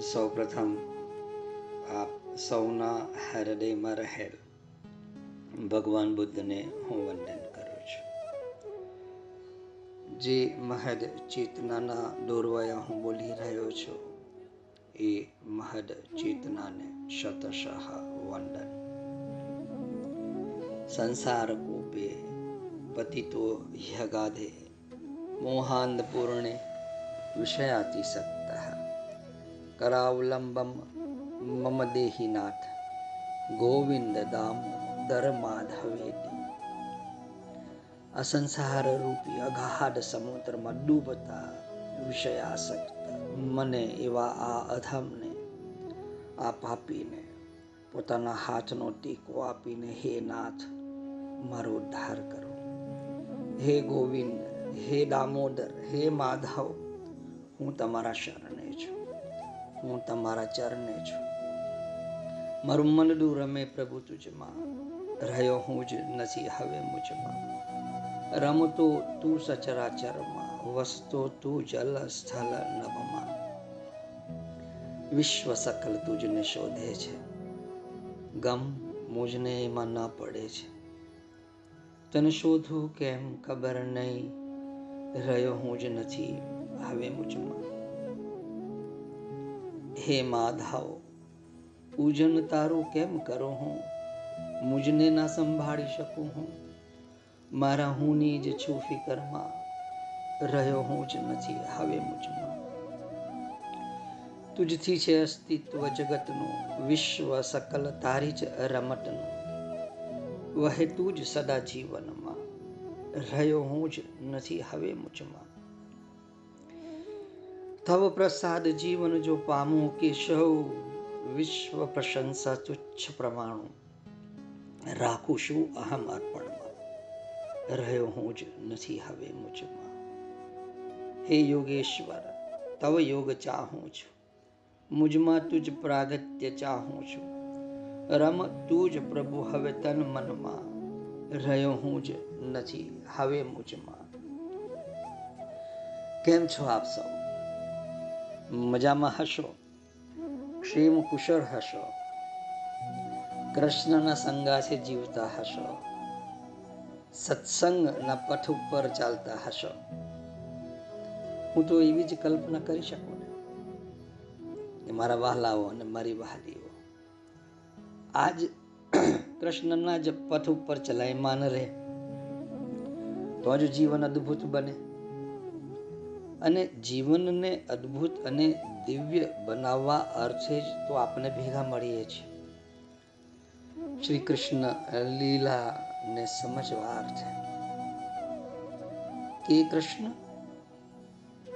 સૌપ્રથમ આપ સૌના હૃદયમાં રહેલ ભગવાન બુદ્ધને હું વંદન કરું છું. જે મહદ ચેતનાના દોરવાયા હું બોલી રહ્યો છું, એ મહદ ચેતનાને શતશાહ વંદન. સંસાર કૂપે પતિતો યગાધે મોહાંધ પૂર્ણે વિષયાતિસક્ત કરાવલંબમ મમ દેહીનાથ ગોવિંદ દામોદર માધવેતી આ સંસાર રૂપી અગાઢ સમુદ્રમાં ડૂબતા વિષયાસક્ત મને એવા આ અધમને આ પાપીને પોતાના હાથનો ટેકો આપીને હે નાથ મારો ઉદ્ધાર કરો હે ગોવિંદ હે દામોદર હે માધવ હું તમારા શરણે હું તમારા ચરણે છું. મારું મનડું રમે પ્રભુ તુજમાં. રહ્યો હું જ નથી હવે મુજમાં. રમતો તું સચરાચરમાં વસતો તું જલ સ્થલ નભમાં વિશ્વ સકલ તુજને શોધે છે. ગમ મુજને એમાં ન પડે છે. તને શોધું કેમ ખબર નહીં. રહ્યો હું જ નથી હવે મુજમાં. હે માધવ પૂજન તારું કેમ કરો હું? મુજને ના સંભાળી શકું હું? મારા હુંની જ છું ફિકરમાં, રહ્યો હું જ નથી, હવે મુજમાં. તુજથી છે અસ્તિત્વ જગતનું, વિશ્વ સકલ તારી જ રમતનું. વહે તું જ સદા જીવનમાં, રહ્યો હું જ નથી, હવે મુજમાં. તવ પ્રસાદ જીવન જો પામું કે સૌ વિશ્વ પ્રશંસા તુચ્છ પ્રમાણું રાખું છું અહમ અર્પણમાં રહ્યો હું જ નથી હવે મુજમાં હે યોગેશ્વર તવ યોગ ચાહું છું મુજમાં તુજ પ્રાગત્ય ચાહું છું રમ તું જ પ્રભુ હવે તન મનમાં રહ્યો હું જ નથી હવે મુજમાં કેમ છો આપ સૌ મજામાં હશો? ક્ષેમ કુશળ હશો? કૃષ્ણના સંગાથે જીવતા હશો? સત્સંગના પથ ઉપર ચાલતા હશો? હું તો એવી જ કલ્પના કરી શકું ને કે મારા વહાલાઓ અને મારી વહાલીઓ. આજ કૃષ્ણના જ પથ ઉપર ચલાયમાન રહે. તો જ જીવન અદ્ભુત બને. અને જીવનને અદ્ભુત અને દિવ્ય બનાવવા અર્થે જ તો આપણે ભેગા મળીએ છીએ. શ્રી કૃષ્ણ લીલાને સમજવા અર્થે. કે કૃષ્ણ,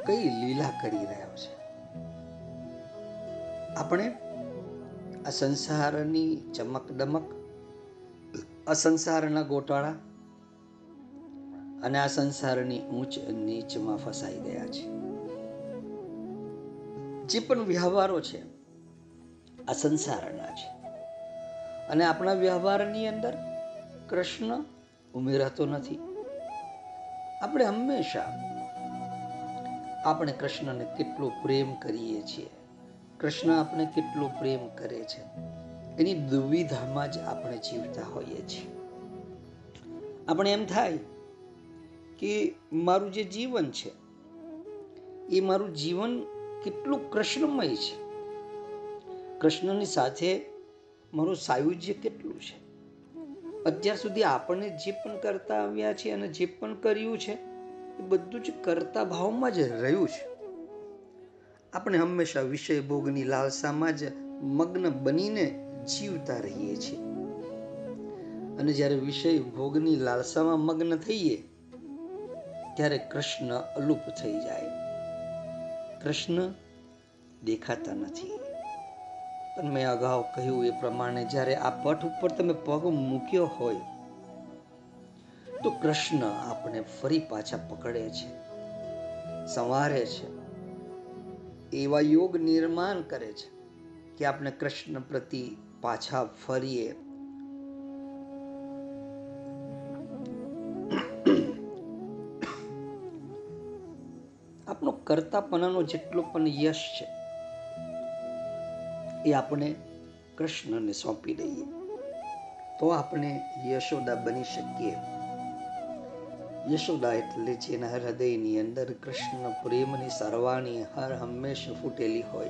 કઈ લીલા કરી રહ્યો છે? આપણે આ સંસારની ચમક દમક આ સંસારના ગોટાળા અને આ સંસારની ઊંચ નીચમાં ફસાઈ ગયા છે. જે પણ વ્યવહારો છે, આ સંસારના છે. અને આપણા વ્યવહારની અંદર કૃષ્ણ ઉમેરાતો નથી. આપણે હંમેશા આપણે કૃષ્ણને કેટલો પ્રેમ કરીએ છીએ. કૃષ્ણ આપણે કેટલો પ્રેમ કરે છે. એની દુવિધામાં જ આપણે જીવતા હોઈએ છીએ. આપણે એમ થાય કે મારું જે જીવન છે, એ મારું જીવન કેટલું કૃષ્ણમય છે. કૃષ્ણની સાથે મારું સાયુજ્ય કેટલું છે. અત્યાર સુધી આપણને જે પણ કરતા આવ્યા છે અને જે પણ કર્યું છે, એ બધું જ કરતા ભાવમાં જ રહ્યું છે. આપણે હંમેશા વિષય ભોગની લાલસામાં જ મગ્ન બનીને જીવતા રહીએ છીએ. અને જ્યારે વિષય ભોગની લાલસામાં મગ્ન થઈએ ત્યારે કૃષ્ણ અલુપ થઈ જાય. કૃષ્ણ દેખાતા નથી. પણ મેં અગાઉ કહ્યું એ પ્રમાણે જ્યારે આ પટ ઉપર તમે પગ મૂક્યો હોય, તો કૃષ્ણ આપણે ફરી પાછા પકડે છે, સંવારે છે, એવા યોગ નિર્માણ કરે છે કે આપણે કૃષ્ણ પ્રતિ પાછા ફરીએ કરતાપણાનો જેટલો પણ યશ છે, એ આપણે કૃષ્ણને સોંપી દઈએ. તો આપણે યશોદા બની શકીએ. યશોદા એટલે જેના હૃદયની અંદર કૃષ્ણ પ્રેમની સરવાણી, હર હંમેશ ફૂટેલી હોય.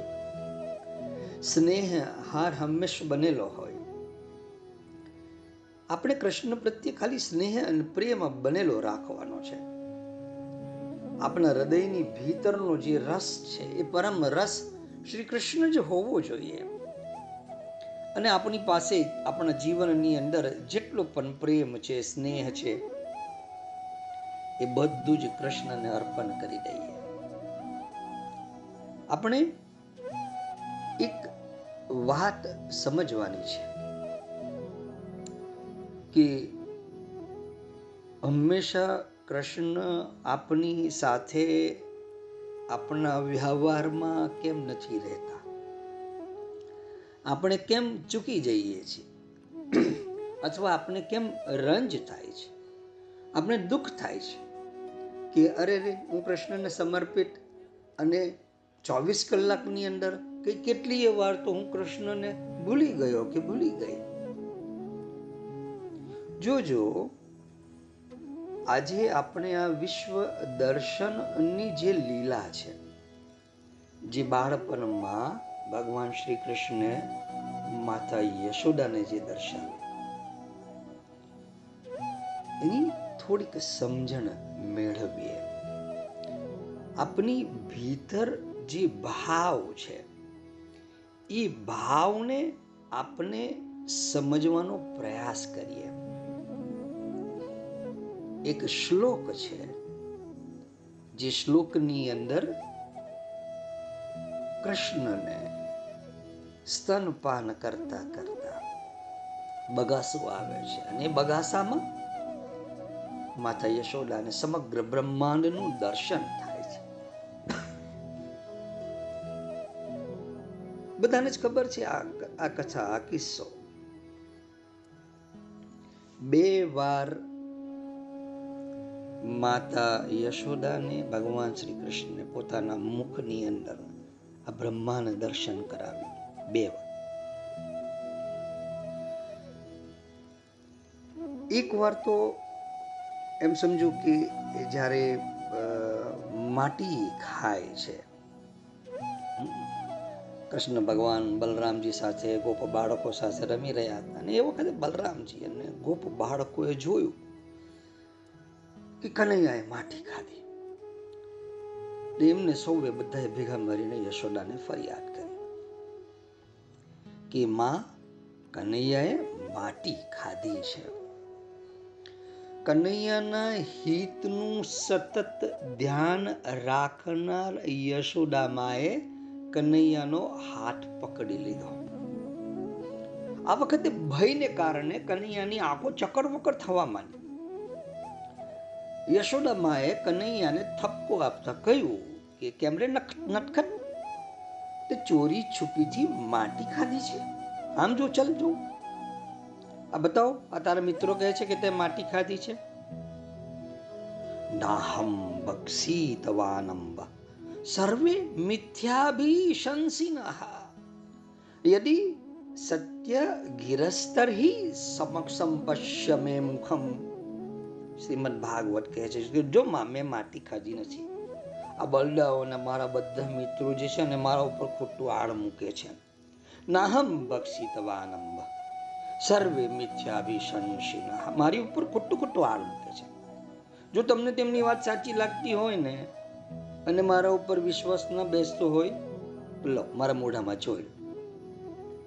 સ્નેહ, હાર હંમેશ બનેલો હોય. આપણે કૃષ્ણ પ્રત્યે ખાલી સ્નેહ અને પ્રેમ બનેલો રાખવાનો છે. આપણા હૃદયની ભીતરનો જે રસ છે, એ પરમ રસ શ્રી કૃષ્ણ જ હોવો જોઈએ. અને આપણી પાસે આપણા જીવનની અંદર જેટલો પણ પ્રેમ છે, સ્નેહ છે, એ બધું જ કૃષ્ણને અર્પણ કરી દઈએ. આપણે એક વાત સમજવાની છે કે હંમેશા કૃષ્ણ આપની સાથે આપણા વ્યવહારમાં કેમ નથી રહેતા? આપણે કેમ ચૂકી જઈએ છીએ? અથવા આપણે કેમ રંજ થાય છે? આપણે દુઃખ થાય છે કે અરે રે, હું કૃષ્ણને સમર્પિત અને ચોવીસ કલાકની અંદર કે કેટલીય વાર તો હું કૃષ્ણને ભૂલી ગયો કે ભૂલી ગઈ? જોજો આજે આપણે આ વિશ્વ દર્શનની જે લીલા છે, જે બાળપણમાં ભગવાન શ્રી કૃષ્ણે માતા યશોદાને જે દર્શન એની થોડીક સમજણ મેળવીએ. આપની ભીતર જે ભાવ છે, એ ભાવને આપણે સમજવાનો પ્રયાસ કરીએ. એક શ્લોક છે, જે શ્લોકની અંદર કૃષ્ણને સ્તનપાન કરતા કરતા બગાસો આવે છે. અને બગાસામાં માતા યશોદાને સમગ્ર બ્રહ્માંડનું દર્શન થાય છે. બધાને જ ખબર છે આ કથા, આ કિસ્સો. બે વાર માતા યશોદાને ભગવાન શ્રી કૃષ્ણને પોતાના મુખની અંદર આ બ્રહ્માને દર્શન કરાવ્યું. બે વાર. એક વાર તો એમ સમજો કે જ્યારે માટી ખાય છે, કૃષ્ણ ભગવાન બલરામજી સાથે, ગોપ બાળકો સાથે રમી રહ્યા હતા અને એ વખતે બલરામજી અને ગોપ બાળકોએ જોયું કે કનૈયાએ માટી ખાધી. એમને સૌએ બધાએ ભેગા મળીને યશોદાને ફરિયાદ કરી કે માં, કનૈયાએ માટી ખાધી છે. કનૈયાના હિતનું સતત ધ્યાન રાખનાર યશોદામાએ કનૈયાનો હાથ પકડી લીધો. આ વખતે ભયને કારણે કનૈયાની આંખો ચકર વકર થવા માંડી. યશોદામાએ કનૈયાને થપકો આપતા કહ્યું કે કેમરે નટખટ? તે ચોરી છુપીથી માટી ખાધી છે. આમ જો ચલ જો. આ બતાવો, આ તારા મિત્રો કહે છે કે તે માટી ખાધી છે? નાહમ બક્ષી તવાનંબ સર્વે મિથ્યાભિશંસિનઃ. યદિ સત્ય ગિરસ્તરહિ સમક્ષમ પશ્ય મે મુખમ. શ્રીમદ ભાગવત કહે છે કે જો માં માટી ખાધી નથી. આ બલડાઓના મારા બધા મિત્રો જે છે ને મારા ઉપર ખોટું આડ મૂકે છે. નાહમ બક્ષી તવાનંબ સર્વે મિથ્યાભિશંસિન મારી ઉપર ખોટું ખોટું આડ મૂકે છે. જો તમને તેમની વાત સાચી લાગતી હોય ને અને મારા ઉપર વિશ્વાસ ન બેસતો હોય લો, મારા મોઢામાં જોઈ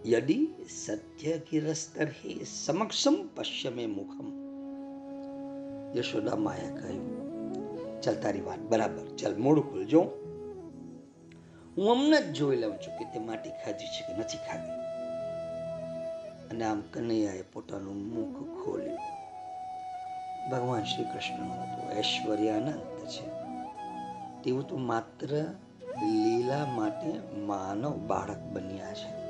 યદી સત્ય ગિરસ્તરહી સમક્ષમ પશ્યમે મુખમ. યશોદા માયા કહ્યું, ચાલ તારી વાત, બરાબર, ચાલ મોડું ખોલજો હું હમણાં જ જોઈ લઉં છું કે તે માટી ખાધી છે કે નથી ખાધી. અને આમ કનૈયાએ પોતાનું મુખ ખોલ્યું. ભગવાન શ્રી કૃષ્ણનું તો ઐશ્વર્ય અનંત છે. તેવું તો માત્ર લીલા માટે માનવ બાળક બન્યા છે.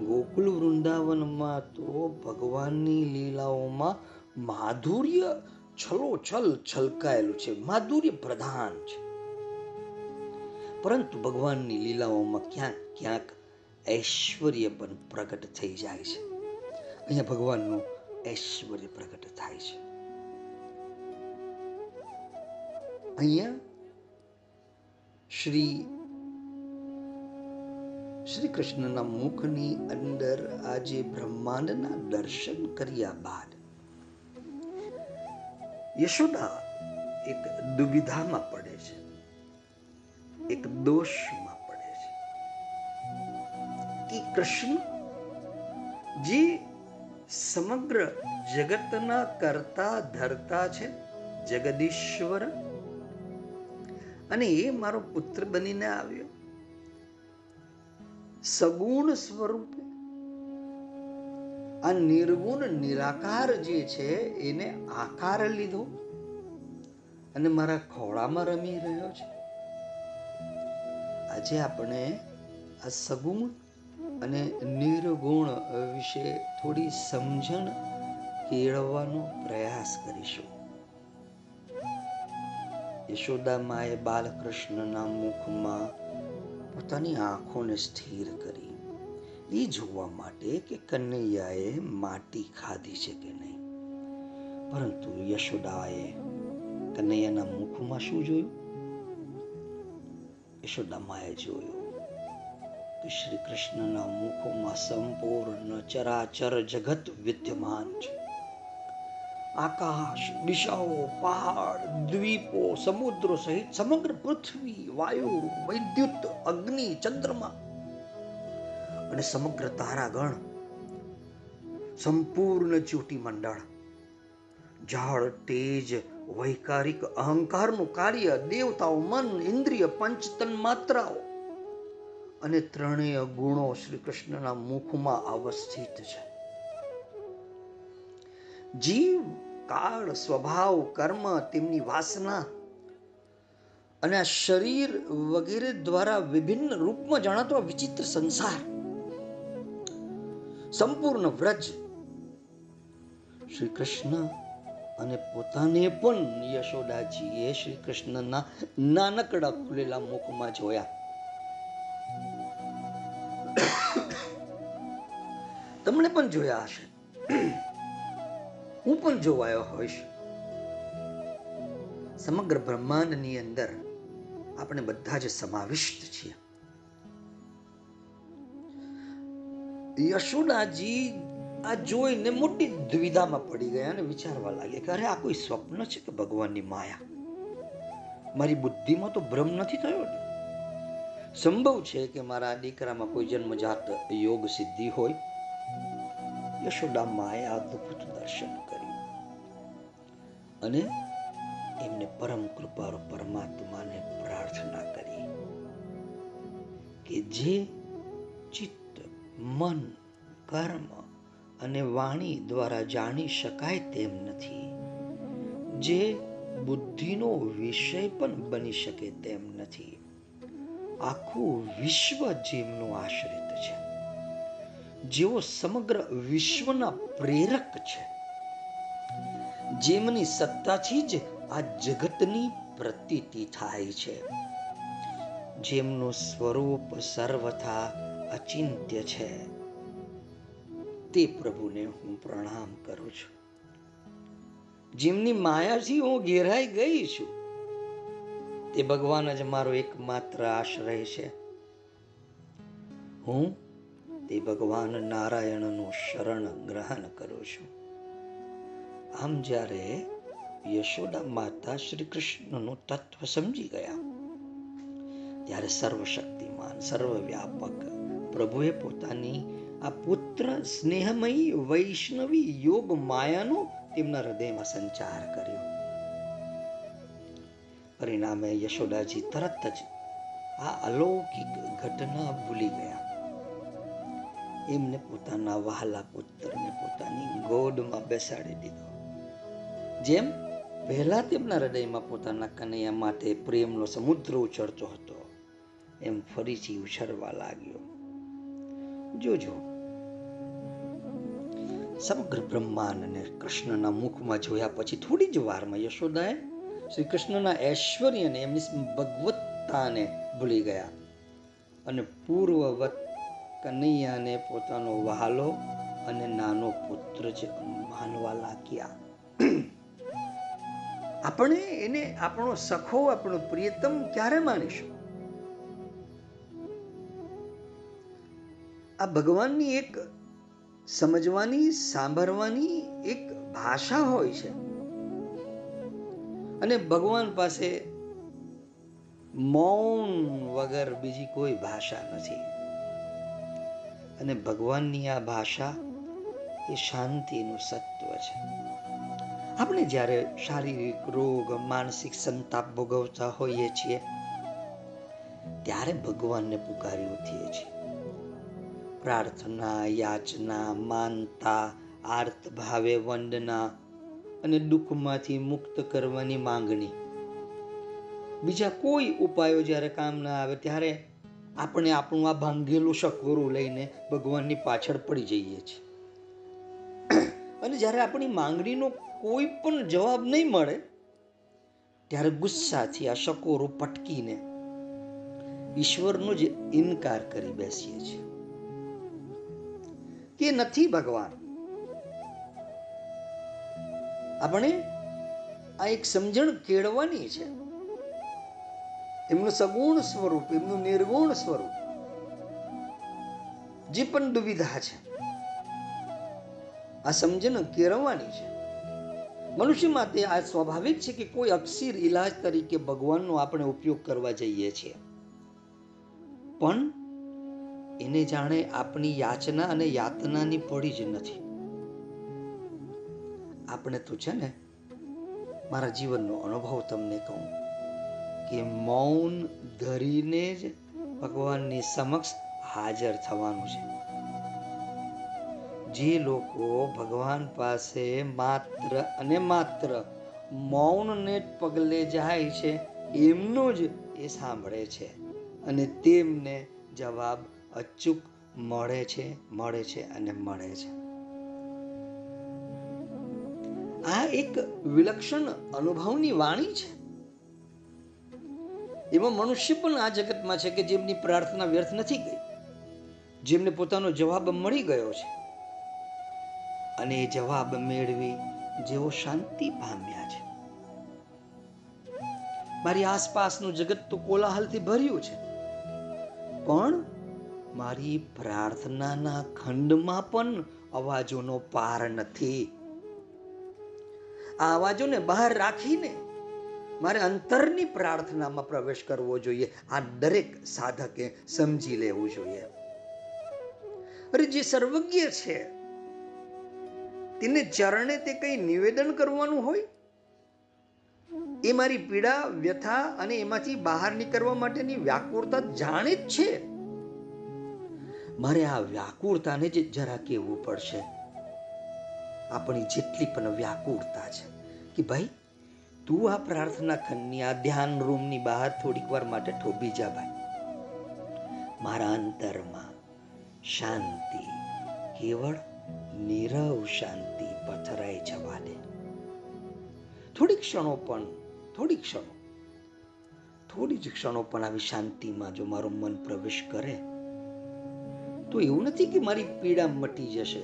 ગોકુલ વૃંદાવનમાં તો ભગવાનની લીલાઓમાં માધુર્ય છલોછલ છલકાયેલું છે. માધુર્ય પ્રધાન છે. પરંતુ ભગવાનની લીલાઓમાં ક્યાંક ક્યાંક ઐશ્વર્ય પણ પ્રગટ થઈ જાય છે. અહીંયા ભગવાનનું ઐશ્વર્ય પ્રગટ થાય છે. અહીંયા શ્રી શ્રી કૃષ્ણના મુખની અંદર આજે બ્રહ્માંડના દર્શન કર્યા બાદ યશોદા એક દુવિધામાં પડે છે. એક દોષમાં પડે છે. કે કૃષ્ણ, જે સમગ્ર જગતના કરતા ધરતા છે, જગદીશ્વર. અને એ મારો પુત્ર બનીને આવ્યો. સગુણ સ્વરૂપે આ નિર્ગુણ નિરાકાર જે છે, એને આકાર લીધો અને મારા ખોળામાં રમી રહ્યો છે. આજે આપણે આ સગુણ અને નિર્ગુણ વિશે થોડી સમજણ કેળવવાનો પ્રયાસ કરીશું. યશોદા માએ બાલકૃષ્ણના મુખમાં પોતાની આંખોને સ્થિર કરી. એ જોવા માટે કે કનૈયાએ માટી ખાધી છે કે નહીં? પરંતુ યશોદાએ કનૈયાના મુખમાં શું જોયું? યશોદા માએ જોયું કે શ્રી કૃષ્ણના મુખમાં સંપૂર્ણ ચરાચર જગત વિદ્યમાન છે. આકાશ, દિશાઓ, પહાડ, દ્વીપો, સમુદ્રો સહિત સમગ્ર પૃથ્વી, વાયુ, વૈદ્યુત, અગ્નિ, ચંદ્રમા અને સમગ્ર તારાગણ સંપૂર્ણ જ્યોતિ મંડળ. ઝાડ તેજ, વૈકારિક અહંકારનું કાર્ય, દેવતાઓ, મન, ઇન્દ્રિય પંચ તન માત્રાઓ અને ત્રણેય ગુણો શ્રી કૃષ્ણના મુખમાં અવસ્થિત છે. જીવ, કાળ, સ્વભાવ, કર્મ તેમની વાસના અને આ શરીર વગેરે દ્વારા વિભિન્ન રૂપમાં જણાતો આ વિચિત્ર સંસાર સંપૂર્ણ વ્રજ શ્રી કૃષ્ણ અને પોતાને પણ યશોદાજીએ શ્રી કૃષ્ણના નાનકડા ખુલેલા મુખમાં જોયા. તમને પણ જોયા હશે. હું પણ જોવાયો હોઈશ. સમગ્ર બ્રહ્માંડની અંદર આપણે બધા જ સમાવિષ્ટ છીએ. યશોદાજી આ જોઈને મોટી દ્વિધામાં પડી ગયા અને વિચારવા લાગ્યા કે અરે આ કોઈ સ્વપ્ન છે કે ભગવાનની માયા? મારી બુદ્ધિમાં તો ભ્રમ નથી થયો ને. સંભવ છે કે મારા દીકરામાં કોઈ જન્મજાત યોગ સિદ્ધિ હોય? યશોદા માએ અદ્ભુત દર્શન કર્યું. અને એમને પરમ કૃપાળુ પરમાત્માને પ્રાર્થના કરી કે જે ચિત્ત મન, કર્મ અને વાણી દ્વારા જાણી શકાય તેમ નથી. જે બુદ્ધિનો વિષય પણ બની શકે તેમ નથી. આખું વિશ્વ જેમનું આશ્રિત છે. જેઓ સમગ્ર વિશ્વના પ્રેરક છે. જેમની સત્તાથી જ આ જગતની પ્રતીતિ થાય છે. જેમનું સ્વરૂપ સર્વથા અચિંત્ય છે. તે પ્રભુને હું પ્રણામ કરું છું. જેમની માયાથી હું ઘેરાઈ ગઈ છું, તે ભગવાન જ મારો એકમાત્ર આશ્રય છે. હું તે ભગવાન નારાયણનું શરણ ગ્રહણ કરું છું. આમ જ્યારે યશોદા માતા શ્રી કૃષ્ણનું તત્વ સમજી ગયા, ત્યારે સર્વશક્તિમાન, સર્વવ્યાપક પ્રભુએ પોતાની આ પુત્ર સ્નેહમયી વૈષ્ણવી યોગ માયાનો તેમના હૃદયમાં સંચાર કર્યો. પરિણામે યશોદાજી તરત જ આ અલૌકિક ઘટના ભૂલી ગયા. એમને પોતાના વહાલા પુત્રને પોતાની ગોદમાં બેસાડી દીધો. જેમ પહેલા તેમના હૃદયમાં પોતાના કનૈયા માટે પ્રેમનો સમુદ્ર ઉછળતો હતો, એમ ફરીથી ઉછળવા લાગ્યો. જોજો. સમગ્ર બ્રહ્માંડને કૃષ્ણના મુખમાં જોયા પછી થોડી જ વારમાં યશોદાએ શ્રી કૃષ્ણના ઐશ્વર્યને એમની ભગવત્તાને ભૂલી ગયા અને પૂર્વવત કનૈયાને પોતાનો વહાલો અને નાનો પુત્ર જ માનવા લાગ્યા. આપણે એને આપણો સખો, આપણો પ્રિયતમ ક્યારે માનીશું? આ ભગવાનની એક સમજવાની, સાંભળવાની એક ભાષા હોય છે. અને ભગવાન પાસે મૌન વગર બીજી કોઈ ભાષા નથી. અને ભગવાનની આ ભાષા એ શાંતિનું સત્વ છે. આપણે જ્યારે શારીરિક રોગ, માનસિક સંતાપ ભોગવતા હોઈએ છીએ, ત્યારે ભગવાનને પુકારી ઉઠીએ છીએ. પ્રાર્થના, યાચના, માનતા, આર્ત ભાવે વંદના અને દુઃખમાંથી મુક્ત કરવાની માંગણી. બીજા કોઈ ઉપાયો જ્યારે કામ ના આવે ત્યારે આપણે આપણું આ ભાંગેલું શકવરું લઈને ભગવાનની પાછળ પડી જઈએ છીએ. અને જ્યારે આપણી માંગણીનો કોઈ પણ જવાબ નહીં મળે, ત્યારે ગુસ્સાથી આ શકોરો પટકીને ઈશ્વરનો જ ઇનકાર કરી બેસીએ છીએ. કે નથી ભગવાન. આપણે આ એક સમજણ કેળવાની છે. એમનું સગુણ સ્વરૂપ, એમનું નિર્ગુણ સ્વરૂપ, જે પણ દુવિધા છે, આ સમજણ કેળવવાની છે. મનુષ્ય માટે આ સ્વાભાવિક છે કે કોઈ અક્ષીર ઇલાજ તરીકે ભગવાનનો આપણે ઉપયોગ કરવા જઈએ છીએ. પણ એને જાણે આપણી યાચના અને યાતનાની પડી જ નથી. આપણે તો છે ને, મારા જીવનનો અનુભવ તમને કહું કે મૌન ધરીને જ ભગવાનની સમક્ષ હાજર થવાનું છે. જે લોકો ભગવાન પાસે માત્ર અને માત્ર મૌનને પગલે જાય છે, એમનું જ એ સાંભળે છે અને તેમને જવાબ અચૂક મળે છે મળે છે અને મળે છે. આ એક વિલક્ષણ અનુભવની વાણી છે. એમાં મનુષ્ય પણ આ જગતમાં છે કે જેમની પ્રાર્થના વ્યર્થ નથી ગઈ, જેમને પોતાનો જવાબ મળી ગયો છે. અને એ જવાબ મેળવી જેઓ શાંતિ પામ્યા છે. મારી આસપાસનું જગત તો કોલાહલથી ભર્યું છે. પણ મારી પ્રાર્થનાના ખંડમાં પણ અવાજોનો પાર નથી. આ અવાજોને બહાર રાખીને મારે અંતરની પ્રાર્થનામાં પ્રવેશ કરવો જોઈએ. આ દરેક સાધકે સમજી લેવું જોઈએ. અરે જે સર્વજ્ઞ છે, તેને ચરણે તે કંઈ નિવેદન કરવાનું હોય? એ મારી પીડા વ્યથા અને એમાંથી બહાર નીકળવા માટેની વ્યાકુળતા જાણે જ છે? મારે આ વ્યાકુળતાને જ જરા કહેવું પડશે. આપણી જેટલી પણ વ્યાકુળતા છે કે ભાઈ, તું આ પ્રાર્થના ખંડની, આ ધ્યાન રૂમની બહાર થોડીક વાર માટે ઠોબી જા ભાઈ. મારા અંતરમાં શાંતિ, કેવળ નીરવ શાંતિ પથરાઈ જવા દે થોડી ક્ષણો પણ, થોડી ક્ષણો, થોડી જ ક્ષણો પણ આવી શાંતિમાં જો મારું મન પ્રવેશ કરે તો એવું નથી કે મારી પીડા મટી જશે.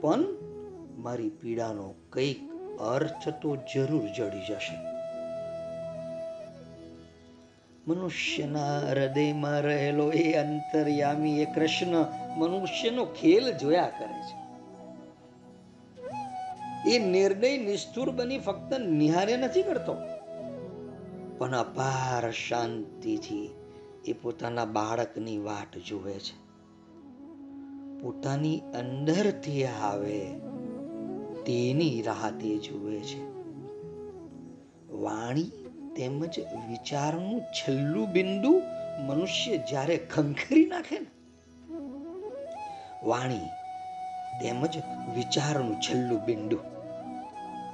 પણ મારી પીડાનો કંઈક અર્થ તો જરૂર જડી જશે. મનુષ્યના હૃદયમાં રહેલો એ અંતર્યામી એ કૃષ્ણ મનુષ્યનો ખેલ જોયા કરે છે. એ નિર્ણય નિષ્ઠુર બની ફક્ત નિહારે નથી કરતો. પણ અપાર શાંતિથી એ પોતાના બાળકની વાટ જુએ છે. પોતાની અંદરથી આવે, તેની રાહ તે જુએ છે. વાણી તેમજ વિચારનું છેલ્લું બિંદુ મનુષ્ય જ્યારે ખંખરી નાખે ને, વાણી તેમજ વિચારનું છેલ્લું બિંદુ.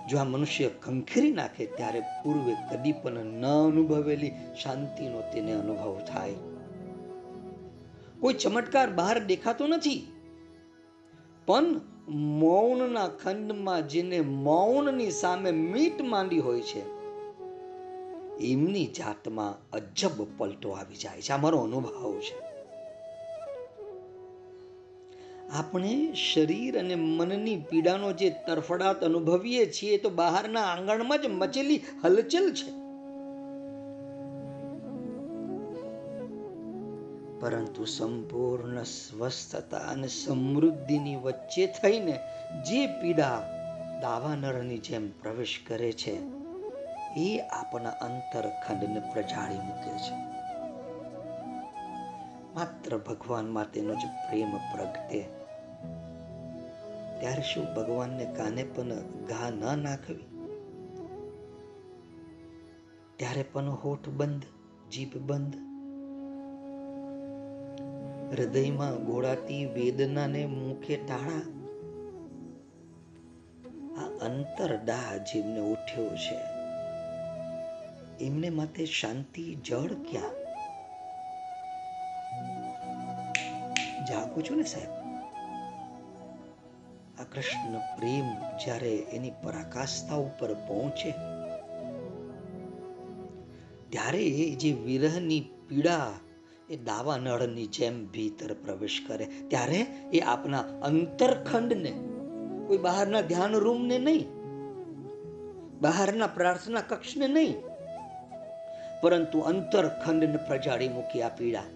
જો આ મનુષ્ય ખંખરી નાખે, ત્યારે પૂર્વે કદી પણ ન અનુભવેલી શાંતિનો તેને અનુભવ થાય. કોઈ ચમત્કાર બહાર દેખાતો નથી. પણ મૌનના ખંડમાં જેને મૌનની સામે મીટ માંડી હોય છે, એમની જાતમાં અજબ પલટો આવી જાય છે. આ મારો અનુભવ છે. આપણે શરીર અને મનની પીડાનો જે તરફડાટ અનુભવીએ છીએ તો બહારના આંગણમાં જ મચેલી હલચલ છે. પરંતુ સંપૂર્ણ સ્વસ્થતા અને સમૃદ્ધિની વચ્ચે થઈને જે પીડા દાવાનરની જેમ પ્રવેશ કરે છે, એ આપણા અંતરખંડને પ્રજાળી મૂકે છે. માત્ર ભગવાનમાં તેનો જ પ્રેમ પ્રગટે. ત્યારે શું ભગવાનને કાને પણ ઘા ન નાખવી? ત્યારે પણ હોઠ બંધ, જીભ બંધ હૃદયમાં ગોળાતી વેદનાને મુખે ટાળા આ અંતરડા જેમને ઉઠ્યો છે. એમને માટે શાંતિ, જળ ક્યાં? જાગું છું ને સાહેબ? આ કૃષ્ણ પ્રેમ જ્યારે એની પરાકાષ્ઠા ઉપર પહોંચે, ત્યારે જે વિરહની પીડા એ દાવાનળની જેમ ભીતર પ્રવેશ કરે. ત્યારે એ આપના અંતરખંડને, કોઈ બહારના ધ્યાન રૂમને નહીં, બહારના પ્રાર્થના કક્ષને નહીં, પરંતુ અંતરખંડને પ્રજાળી મૂકી આ પીડા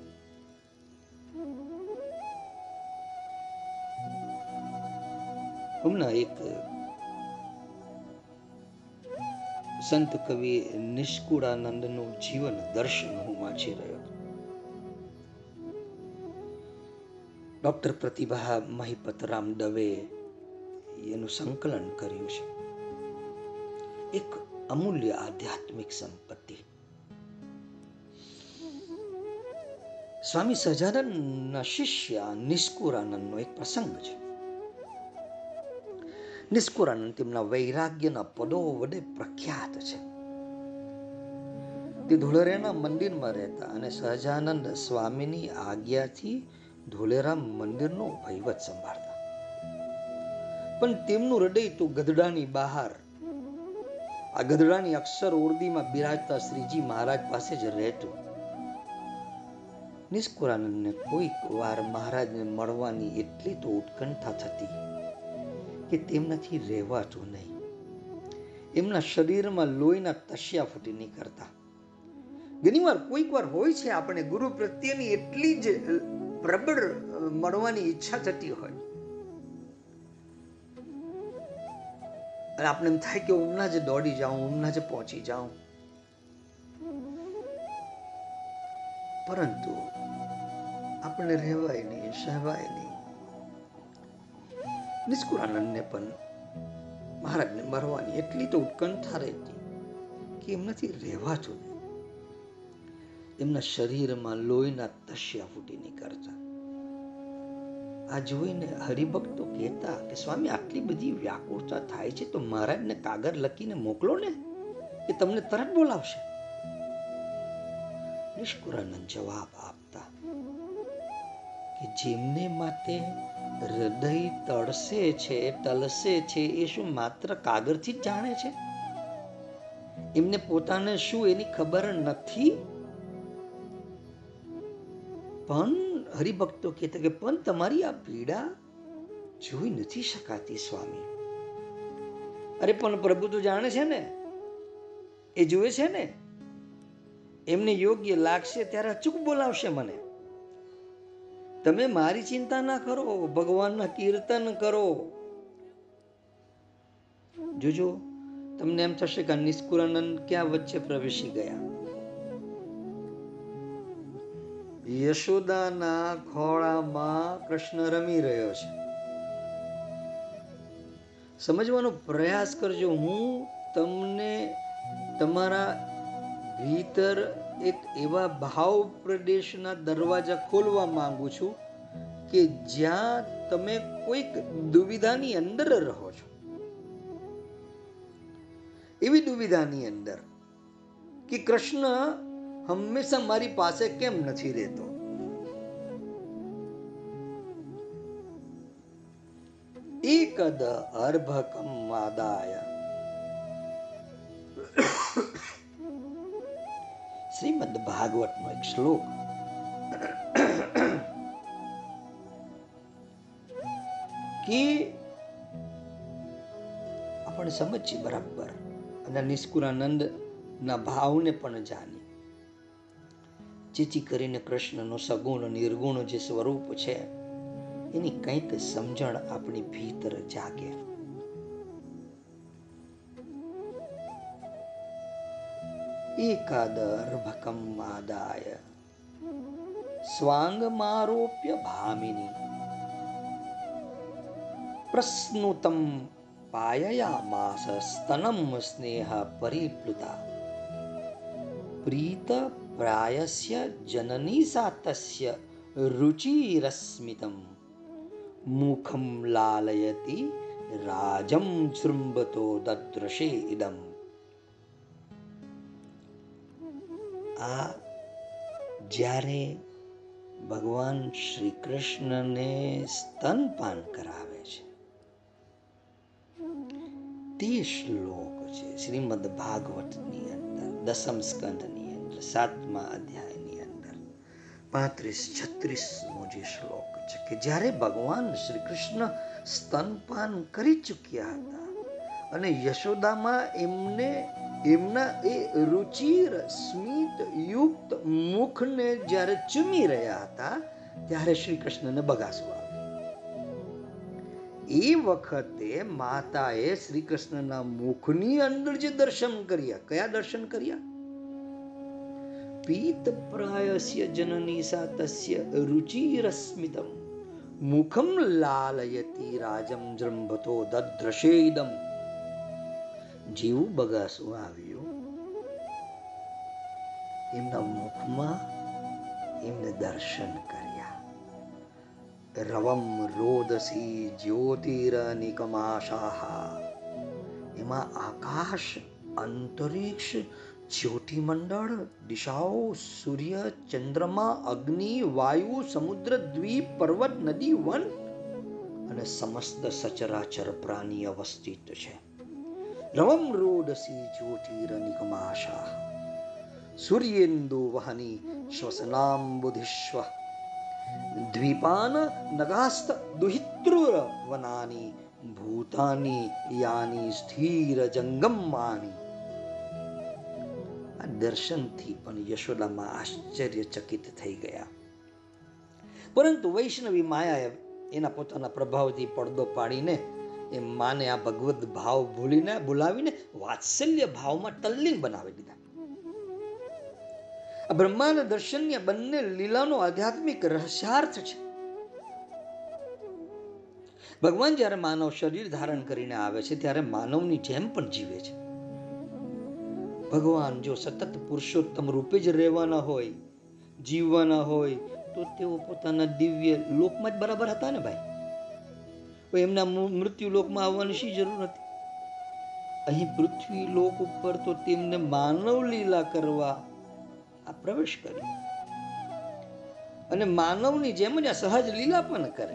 હમણાં એક સંત કવિ નિષ્કુળાનંદનું જીવન દર્શન હું વાંચી રહ્યો ડોક્ટર પ્રતિભા મહિપતરામ દવે એનું સંકલન કર્યું છે. એક અમૂલ્ય આધ્યાત્મિક સંપત્તિ. સ્વામી સહજાનંદના શિષ્ય નિષ્કુરાનંદનો એક પ્રસંગ છે. નિષ્કુરાનંદ તેમના વૈરાગ્યના પદો વડે પ્રખ્યાત છે. તે ધોળરેના મંદિરમાં રહેતા અને સહજાનંદ સ્વામીની આજ્ઞાથી ધોલેરા મંદિરનો વહીવટ સંભાળતા. પણ તેમનું હૃદય તો ગધડાની બહાર. આ ગધડાની અક્ષર ઉર્દીમાં બિરાજતા શ્રીજી મહારાજ પાસે જ રહેતું. નિષ્કુરાનંદને કોઈક વાર મહારાજને મળવાની એટલી તો ઉત્કંઠા થતી કે તેમનાથી રહેવાતું નહીં. એમના શરીરમાં લોહીના તસ્યા ફૂટી નીકળતા. ઘણી વાર કોઈક વાર હોય છે આપણે ગુરુ પ્રત્યેની એટલી જ પ્રબળ મળવાની ઈચ્છા થતી હોય. અને આપણે એમ થાય કે હમણાં જ દોડી જાઉં હમણાં જ પહોંચી જાઉં. પરંતુ આપણે રહેવાય નહીં, સહેવાય નહીં. નિષ્કુળાનંદને પણ મહારાજને મરવાની એટલી તો ઉત્કંઠા રહેતી કે એમનાથી રહેવાતું એમના શરીરમાં લોહીના તસ્યા ફૂટી નીકળતા. આ જોઈને હરિભક્તો કહેતા કે, સ્વામી, આટલી બધી વ્યાકુળતા થાય છે તો મહારાજને કાગળ લખીને મોકલો ને, એ તમને તરત બોલાવશે. નિષ્કુરાનંદ જવાબ આપતા કે, જેમને માટે હૃદય તળસે છે તલસે છે, એ શું માત્ર કાગળથી જ જાણે છે? એમને પોતાને શું એની ખબર નથી? પણ હરિભક્તો કહેતા કે, પણ તમારી આ પીડા જોઈ નથી શકાતી સ્વામી. અરે, પણ પ્રભુ તો જાણે છે ને, એ જુએ છે ને, એમને યોગ્ય લાગશે ત્યારે અચૂક બોલાવશે મને. તમે મારી ચિંતા ના કરો, ભગવાનના કીર્તન કરો. જોજો, તમને એમ થશે કે નિષ્કુરાનંદ ક્યાં વચ્ચે પ્રવેશી ગયા? યશોદાના ખોળામાં કૃષ્ણ રમી રહ્યો છે. સમજવાનો પ્રયાસ કરજો. હું તમને તમારા ભીતર એક એવા ભાવ પ્રદેશના દરવાજા ખોલવા માંગુ છું કે જ્યાં તમે કોઈક દુવિધાની અંદર રહો છો. એવી દુવિધાની અંદર કે કૃષ્ણ હંમેશા મારી પાસે કેમ નથી રહેતો? એકદ અર્ભકમ માદાય શ્રીમદ ભાગવતનો એક શ્લોક. કે આપણે સમજીએ બરાબર. અને નિષ્કુરાનંદના ભાવને પણ જાણી જેથી કરીને કૃષ્ણનો સગુણ નિર્ગુણ જે સ્વરૂપ છે, એની કંઈક સમજણ આપણી ભીતર જાગે. એકાદર્ભકમ આદાય સ્વાંગમારોપ્ય ભામિની. પ્રસ્નુતમ પાયયામાસ સ્તનમ સ્નેહ પરિપ્લુતા. પ્રીત પ્રાયસ્ય જનની સાતસ્ય રુચિરસ્મિતમ મુખમ લાલયતી રાજમ શૃંબતો દદ્રશે ઇદમ આ જ્યારે ભગવાન શ્રી કૃષ્ણને સ્તનપાન કરાવે છે તે શ્લોક છે શ્રીમદ ભાગવતની અંદર દસમ સ્કંદની અંદર સાતમા અધ્યાયની અંદર પાંત્રીસ છત્રીસમો જે શ્લોક છે કે જ્યારે ભગવાન શ્રી કૃષ્ણ સ્તનપાન કરી ચૂક્યા હતા અને યશોદામાં એમને, એમના એ રુચિર સ્મિત યુક્ત મુખને જ્યારે ચૂમી રહ્યા હતા, ત્યારે શ્રી કૃષ્ણને બગાસું એ વખતે માતાએ શ્રી કૃષ્ણના મુખની અંદર જે દર્શન કર્યા, કયા દર્શન કર્યા? પીત પ્રાયસ્ય જનની સા તસ્ય રુચિરસ્મિતમ મુખમ લાલયતી રાજમ જૃંભતો દદ્રશેદમ જેવું બગાસું આવ્યું એમના મુખમાં એમને દર્શન કર્યા રવમ રોદસી જ્યોતિરનિકમાશાહ એમાં આકાશ અંતરિક્ષ જ્યોતિમંડળ, દિશાઓ, સૂર્ય, ચંદ્રમા, અગ્નિ, વાયુ, સમુદ્ર, દ્વીપ, પર્વત, નદી, વન અને સમસ્ત સચરાચર પ્રાણી અવસ્થિત છે. રવમ રોડસી જ્યોતિરનિકમાશા સૂર્યેન્દુ વહની શ્વસનાંબુધિશ્વ. દ્વીપાન નગાસ્ત દુહિતૃર વનાની ભૂતાની યાની સ્થિર જંગમાની આ દર્શનથી પણ યશોદામાં આશ્ચર્યચકિત થઈ ગયા. પરંતુ વૈષ્ણવી માયાએ એના પોતાના પ્રભાવથી પડદો પાડીને એ માને આ ભગવત ભાવ ભૂલીને બોલાવીને વાત્સલ્ય ભાવમાં તલ્લીન બનાવી દીધા. આ બ્રહ્માંડ દર્શનની બંને લીલાનો આધ્યાત્મિક રહસ્યાર્થ છે. ભગવાન જ્યારે માનવ શરીર ધારણ કરીને આવે છે, ત્યારે માનવની જેમ પણ જીવે છે. ભગવાન જો સતત પુરુષોત્તમ રૂપે જ રહેવાના હોય, જીવવાના હોય, તો તેઓ પોતાના દિવ્ય લોકમાં જ બરાબર હતા ને ભાઈ? એમના મૃત્યુ લોકમાં આવવાની શી જરૂર હતી? અહીં પૃથ્વી લોક ઉપર તો તેમને માનવ લીલા કરવા આ પ્રવેશ કર્યો અને માનવની જેમ જ આ સહજ લીલા પણ કરે.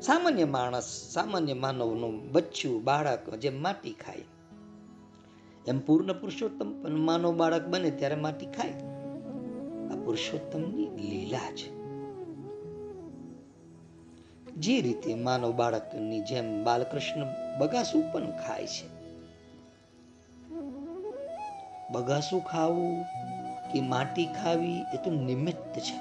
સામાન્ય માણસ, સામાન્ય માનવનું બચ્ચું બાળક જેમ માટી ખાય. એમ પૂર્ણ પુરુષોત્તમ માનવ બાળક બને ત્યારે માટી ખાય. આ પુરુષોત્તમની લીલા છે જે રીતે માનવ બાળકની જેમ બાલકૃષ્ણ બગાસું પણ ખાય છે. બગાસું ખાવું કે માટી ખાવી એ તો નિમિત્ત છે.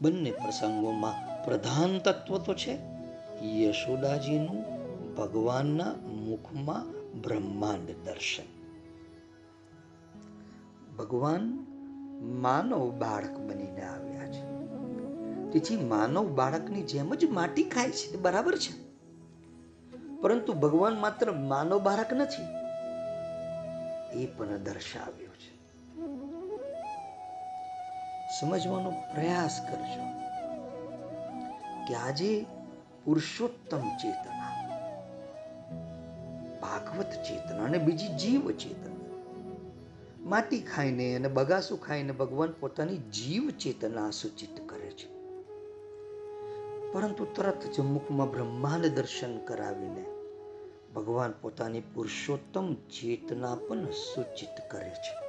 બંને પ્રસંગોમાં પ્રધાન તત્વ તો છે. યશોદાજીનું ભગવાનના મુખમાં બ્રહ્માંડ દર્શન. ભગવાન માનવ બાળક બનીને આવ્યા છે. તેથી માનવ બાળકની જેમ જ માટી ખાય છે બરાબર છે. પરંતુ ભગવાન માત્ર માનવ બાળક નથી, એ પણ દર્શાવ્યો છે. સમજવાનો પ્રયાસ કરજો કે આજે પુરુષોત્તમ ચેતના ભાગવત ચેતના અને બીજી જીવ ચેતના. માટી ખાઈને અને બગાસું ખાઈને ભગવાન પોતાની જીવ ચેતના સૂચિત કરે છે. પરંતુ તરત જ મુખમાં બ્રહ્માંડ દર્શન કરાવીને ભગવાન પોતાની પુરુષોત્તમ ચેતના પણ સૂચિત કરે છે.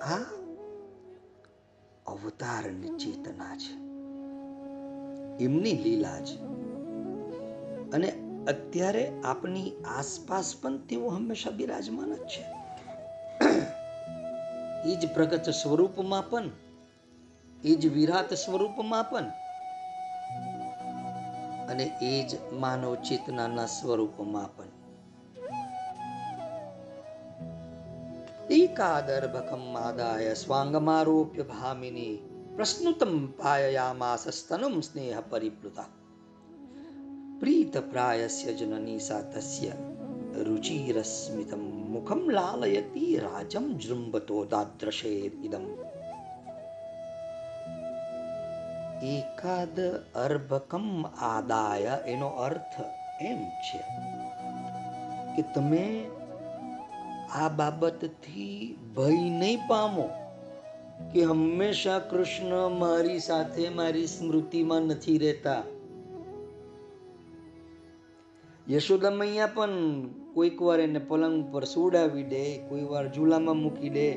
આ અવતારની ચેતના છે. એમની લીલા છે. અને અત્યારે આપની આસપાસ પણ તેઓ હંમેશા બિરાજમાન જ છે. એ જ પ્રગટ સ્વરૂપમાં પણ, એ જ વિરાટ સ્વરૂપમાં પણ, અને એ જ માનવ ચેતનાના સ્વરૂપમાં પણ. એકાદર્ભકમ માદાય સ્વાંગમારોપ્ય ભામિની. પ્રશ્નુતમ પાયયામાસ સ્તનમ સ્નેહ પરિપ્લુતા પ્રીત પ્રાયસ્ય જનની સા તસ્ય રુચિરસ્મિતમ મુખમ લાલયતી રાજમ જૃંભતો દાદ્રશે ઇદમ એકાદ અર્ભકમ આદાય એનો અર્થ એમ છે કે તમે આ બાબતથી ભય નહીં પામો કે હંમેશા કૃષ્ણ મારી સાથે મારી સ્મૃતિમાં નથી રહેતા. યશોદા મૈયા પણ કોઈક વાર એને પલંગ પર સુડાવી દે, કોઈ વાર ઝૂલામાં મૂકી દે,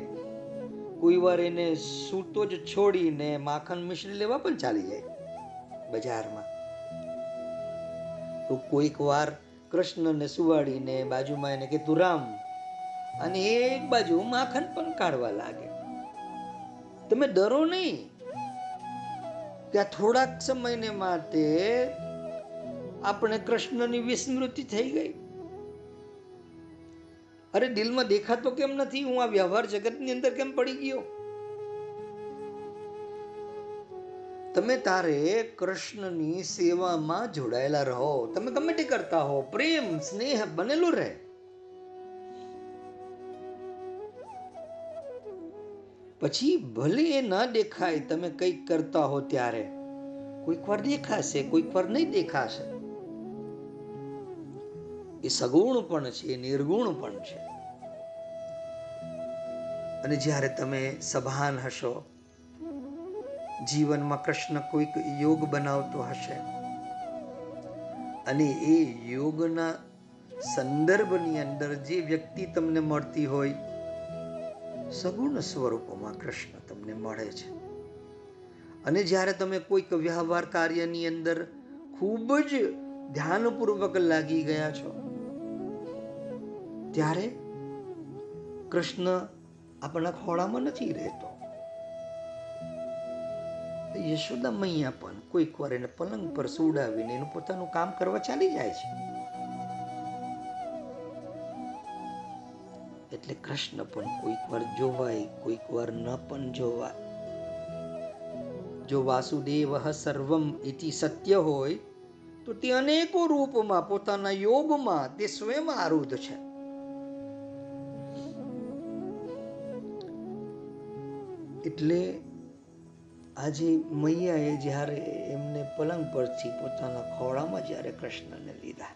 કોઈ વાર એને સૂતો જ છોડીને માખણ મિશ્રી લેવા પણ ચાલી જાય બજારમાં. તો કોઈક વાર કૃષ્ણને સુવાડીને બાજુમાં એને કીધું, રામ. અને એક બાજુ માખણ પણ કાઢવા લાગે. તમે ડરો નહીં ત્યાં થોડાક સમયને માટે આપણે કૃષ્ણની વિસ્મૃતિ થઈ ગઈ. અરે દિલમાં દેખાતો કેમ નથી? હું આ વ્યવહાર જગતની અંદર કેમ પડી ગયો? તમે તારે કૃષ્ણની સેવામાં જોડાયેલા રહો. તમે ગમે તે કરતા હો. પ્રેમ, સ્નેહ બનેલું રહે. પછી ભલે એ ન દેખાય, તમે કંઈક કરતા હો ત્યારે. કોઈક વાર દેખાશે, કોઈક વાર નહીં દેખાશે. એ સગુણ પણ છે, એ નિર્ગુણ પણ છે. અને જ્યારે તમે સભાન હશો, જીવનમાં કૃષ્ણ કોઈક યોગ બનાવતો હશે. અને એ યોગના સંદર્ભની અંદર જે વ્યક્તિ તમને મળતી હોય સગુણ સ્વરૂપમાં કૃષ્ણ તમને મળે છે. અને જ્યારે તમે કોઈક વ્યવહાર કાર્યની અંદર ખૂબ જ ધ્યાનપૂર્વક લાગી ગયા છો, ત્યારે કૃષ્ણ આપણા ખોળામાં નથી રહેતો. યશોદા મૈયા પણ કોઈક વાર એને પલંગ પર સુડાવીને એનું પોતાનું કામ કરવા ચાલી જાય છે. એટલે કૃષ્ણ પણ કોઈક વાર જોવાય, કોઈક વાર ન પણ જોવાય. જો વાસુદેવ સર્વમ ઇતિ સત્ય હોય, તો તે અનેકો રૂપમાં, પોતાના યોગમાં તે સ્વયં આરૂઢ છે. એટલે આજે મૈયાએ જ્યારે એમને પલંગ પરથી પોતાના ખોળામાં જ્યારે કૃષ્ણને લીધા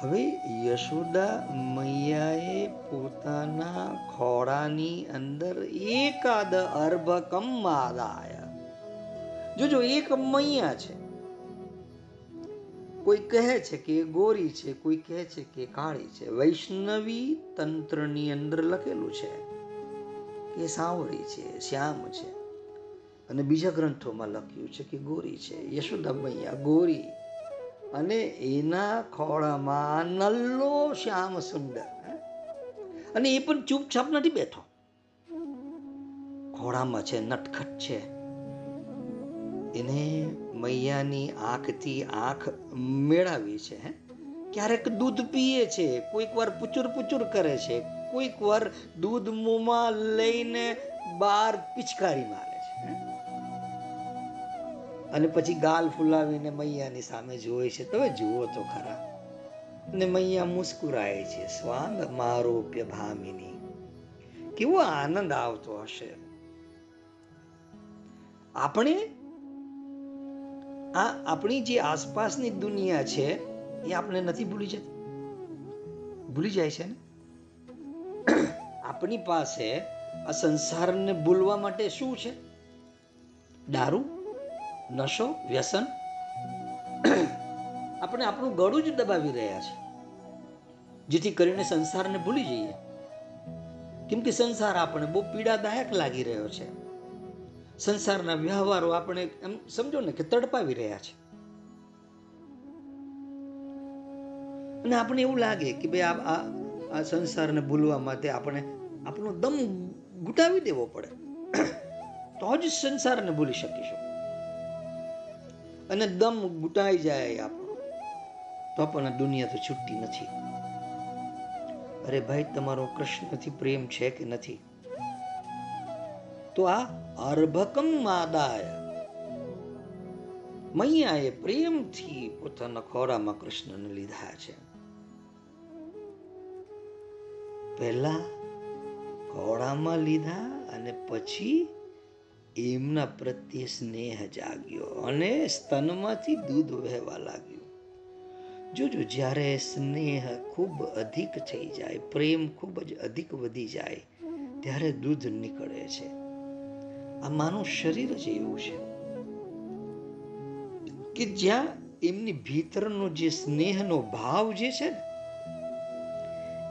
હવે યશોદા મૈયાએ પોતાના ખોળાની અંદર એકાદ અર્ભકમ આદાય જોજો, એક મૈયા છે. કોઈ કહે છે કે ગોરી છે, કોઈ કહે છે કે કાળી છે. વૈષ્ણવી તંત્રની અંદર લખેલું છે કે સાવરી છે, શ્યામ છે. અને બીજા ગ્રંથોમાં લખ્યું છે કે ગોરી છે. યશોદા મૈયા ગોરી અને એના ખોળામાં નલ્લો શ્યામ સુંદર. અને એ પણ ચૂપચાપ નથી બેઠો. ખોળામાં છે, નટખટ છે. એને મૈયાની આંખથી આંખ મેળાવી છે, હે. ક્યારેક દૂધ પીએ છે, કોઈક વાર પુચુર પુચુર કરે છે, કોઈક વાર દૂધ મોંમાં લઈને બાર પિચકારી મારે છે અને પછી ગાલ ફુલાવીને મૈયાની સામે જોવે છે. તમે જુઓ તો ખરા. ને મૈયા મુસ્કુરાય છે. સ્વાંગ મારોપ્ય ભામિની. કેવો આનંદ આવતો હશે. આપણે આ આપણી જે આસપાસની દુનિયા છે, એ આપણે નથી ભૂલી જતી. ભૂલી જાય છે ને? આપણી પાસે આ સંસારને ભૂલવા માટે શું છે? દારૂ? નશો, વ્યસન. આપણે આપણું ગળું જ દબાવી રહ્યા છે. જેથી કરીને સંસારને ભૂલી જઈએ. કેમ કે સંસાર આપણે બહુ પીડાદાયક લાગી રહ્યો છે. સંસારના વ્યવહારો આપણે એમ સમજો ને કે તડપાવી રહ્યા છે. અને આપણે એવું લાગે કે ભાઈ આ આ સંસારને ભૂલવા માટે આપણે આપણો દમ ગુટાવી દેવો પડે. તો જ સંસારને ભૂલી શકીશું. અને દમ ગુટાઈ જાય આપણો તો પણ દુનિયા તો છૂટતી નથી. અરે ભાઈ, તમારો કૃષ્ણથી પ્રેમ છે કે નથી? તો આ અર્ભકમ માદાય. મૈયાએ પ્રેમથી પોતાના ખોરામાં કૃષ્ણને લીધા છે. પહેલા ખોળામાં લીધા અને પછી એમના પ્રત્યે સ્નેહ જાગ્યો અને સ્તનમાંથી દૂધ વહેવા લાગ્યું. જોજો, જ્યારે સ્નેહ ખૂબ અધિક થઈ જાય, પ્રેમ ખૂબ જ અધિક વધી જાય, ત્યારે દૂધ નીકળે છે. આ માનું શરીર જ એવું છે કે જ્યાં એમની ભીતરનો જે સ્નેહનો ભાવ જે છે ને,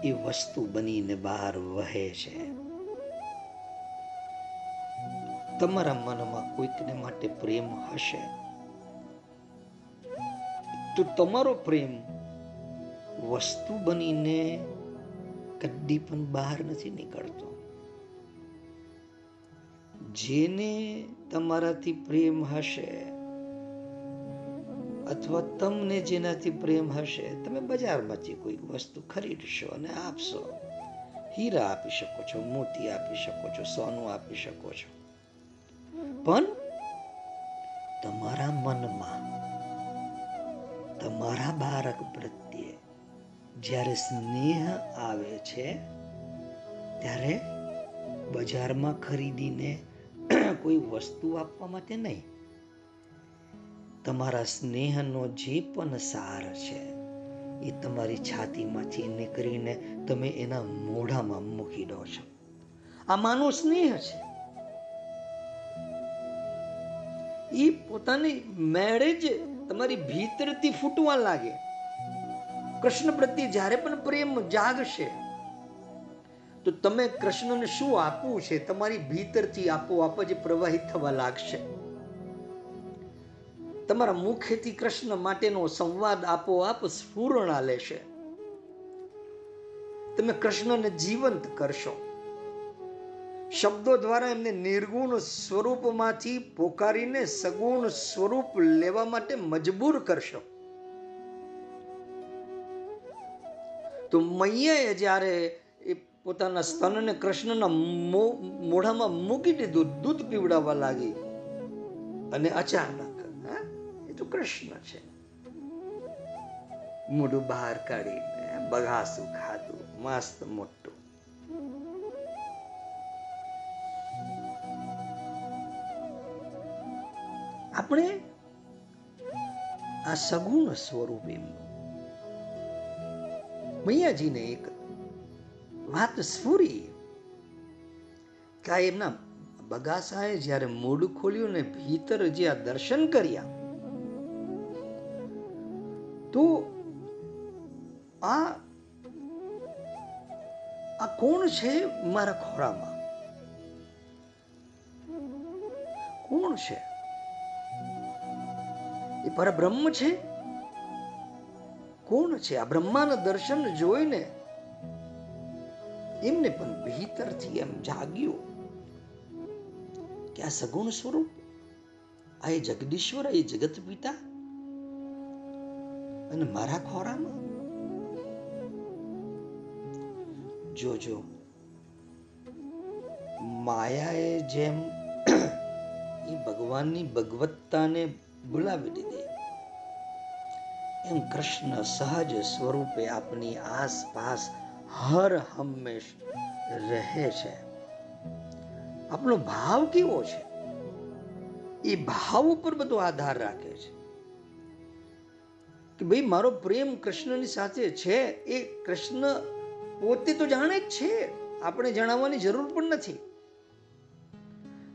એ વસ્તુ બનીને બહાર વહે છે. તમારા મનમાં કોઈકને માટે પ્રેમ હશે? તો તમારો પ્રેમ વસ્તુ બનીને કદી પણ બહાર નથી નીકળતો. જેને તમારાથી પ્રેમ હશે અથવા તમને જેનાથી પ્રેમ હશે, તમે બજારમાંથી કોઈ વસ્તુ ખરીદશો અને આપશો. હીરા આપી શકો છો, મોતી આપી શકો છો, સોનું આપી શકો છો. પણ તમારા મનમાં, તમારા બાળક પ્રત્યે જ્યારે સ્નેહ આવે છે, ત્યારે બજારમાં ખરીદીને કોઈ વસ્તુ આપવા માટે નહીં. તમારા સ્નેહનો જે પણ સાર છે, એ તમારી છાતીમાંથી નીકળીને તમે એના મોઢામાં મૂકી દો છો. આ માનો સ્નેહ છે. એ પોતાની મેળે જ તમારી ભીતરથી ફૂટવા લાગે. કૃષ્ણ પ્રત્યે જ્યારે પણ પ્રેમ જાગશે, તો તમે કૃષ્ણને શું આપવું છે? તમારી ભીતરથી આપોઆપ જ પ્રવાહિત થવા લાગશે. તમારા મુખેથી કૃષ્ણ માટેનો સંવાદ આપોઆપ સ્ફૂર્ણા લેશે. તમે કૃષ્ણને જીવંત કરશો. શબ્દો દ્વારા એમને નિર્ગુણ સ્વરૂપમાંથી પોકારીને સગુણ સ્વરૂપ લેવા માટે મજબૂર કરશો. તો મૈયાએ જ્યારે એ પોતાના સ્તનને કૃષ્ણના મોઢામાં મૂકી દીધું, દૂધ પીવડાવવા લાગી. અને અચાનક એ તો કૃષ્ણ છે. મોઢું બહાર કાઢીને બગાસું ખાધું, મસ્ત મોટું. આપણે આ સગુણ સ્વરૂપ મૈયાજીને એક વાત સ્ફૂરી કે આ એમના બગાસાએ જ્યારે મોઢું ખોલ્યું ને ભીતર જે આ દર્શન કર્યા, તો આ આ કોણ છે મારા ખોરામાં કોણ છે? એ પરબ્રહ્મ છે? કોણ છે? આ બ્રહ્માના દર્શન જોઈને એમને પણ ભીતરથી એમ જાગ્યું કે આ સગુણ સ્વરૂપ, આ એ જગદીશ્વર એ જગત પિતા અને મારા ખોરામાં. જોજો માયાએ જેમ એ ભગવાનની ભગવત્તાને બોલાવી દીધી. એમ કૃષ્ણ સહજ સ્વરૂપે આપની આસપાસ હર હંમેશ રહે છે. આપણો ભાવ કેવો છે? એ ભાવ ઉપર બધો આધાર રાખે છે. કે ભાઈ, મારો પ્રેમ કૃષ્ણની સાથે છે, એ કૃષ્ણ પોતે તો જાણે જ છે. આપણે જણાવવાની જરૂર પણ નથી.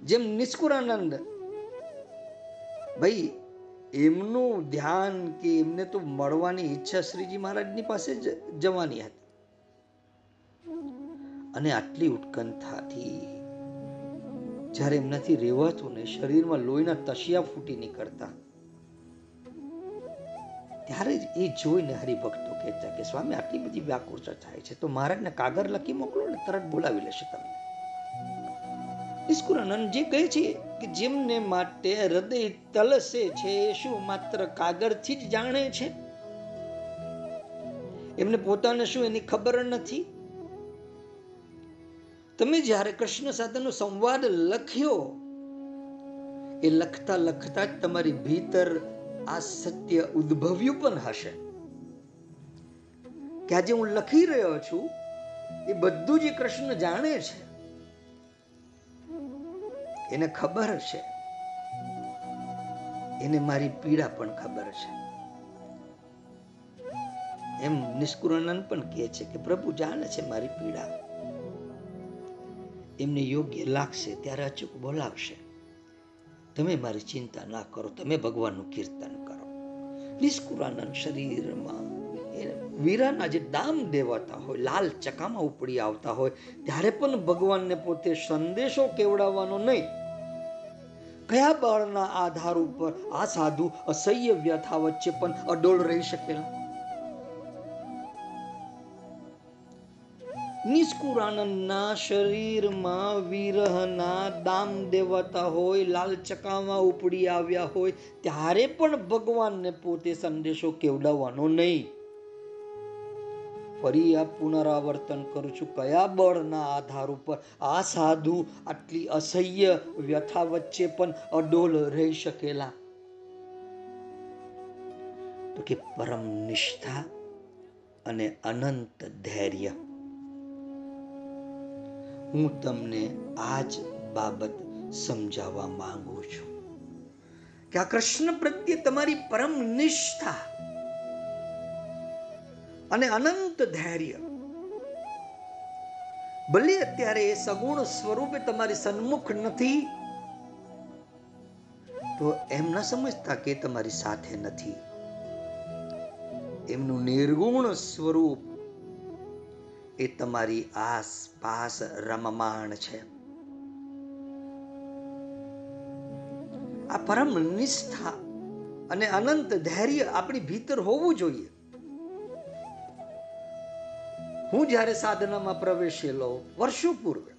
જેમ નિષ્કુરાનંદ, ભાઈ એમનું ધ્યાન કે એમને તો મળવાની ઈચ્છા શ્રીજી મહારાજની પાસે જ જવાની હતી. અને આટલી ઉત્કંઠાથી જ્યારે એમનાથી રહેવાતું ને શરીરમાં લોહીના તશિયા ફૂટી નીકળતા, ત્યારે જ એ જોઈને હરિભક્તો કહેતા કે, સ્વામી, આટલી બધી વ્યાકુળતા થાય છે, તો મહારાજને કાગળ લખી મોકલો ને તરત બોલાવી લેશે તમને. નિષ્કુરાનંદ જે કહે છે કે જેમને માટે હૃદય તલસે છે એ શું માત્ર કાગળથી જ જાણે છે? એમને પોતાને શું એની ખબર નથી? તમે જ્યારે કૃષ્ણ સાથેનો સંવાદ લખ્યો, એ લખતા લખતા જ તમારી ભીતર આ સત્ય ઉદ્ભવ્યું પણ હશે. કે આજે હું લખી રહ્યો છું, એ બધું જ કૃષ્ણ જાણે છે. એને ખબર છે. એને મારી પીડા પણ ખબર છે. એમ નિષ્કુરાનંદ પણ કહે છે કે, પ્રભુ જાણે છે મારી પીડા. એમને યોગ્ય લાગશે, ત્યારે અચૂક બોલાવશે. તમે મારી ચિંતા ના કરો, તમે ભગવાનનું કીર્તન કરો. નિષ્કુરાનંદ શરીરમાં વીરાના જે દામ દેવાતા હોય, લાલ ચકામાં ઉપડી આવતા હોય, ત્યારે પણ ભગવાનને પોતે સંદેશો કેવડાવવાનો નહીં. કયા બળના આધાર ઉપર આ સાધુ અસહ્ય વ્યથા વચ્ચે પણ અડોળ રહી શકેલા? નિષ્કુરાનંદના શરીરમાં વિરહના દામ દેવાતા હોય, લાલ ચકામાં ઉપડી આવ્યા હોય, ત્યારે પણ ભગવાનને પોતે સંદેશો કેવડાવવાનો નહીં. ફરી આ પુનરાવર્તન કરું છું. કયા બળના આધાર ઉપર? આ સાધુ આટલી અસહ્ય વ્યથા વચ્ચે પણ અડોલ રહી શકેલા. તો કે પરમ નિષ્ઠા અને અનંત ધૈર્ય. હું તમને આ જ બાબત સમજાવવા માંગુ છું. કે આ કૃષ્ણ પ્રત્યે તમારી પરમ નિષ્ઠા અને અનંત ધૈર્ય. ભલે અત્યારે એ સગુણ સ્વરૂપે તમારી સન્મુખ નથી, તો એમ ન સમજતા કે તમારી સાથે નથી. એમનું નિર્ગુણ સ્વરૂપ એ તમારી આસપાસ રમમાણ છે. આ પરમ નિષ્ઠા અને અનંત ધૈર્ય આપણી ભીતર હોવું જોઈએ. હું જ્યારે સાધનામાં પ્રવેશેલો વર્ષો પૂર્વે,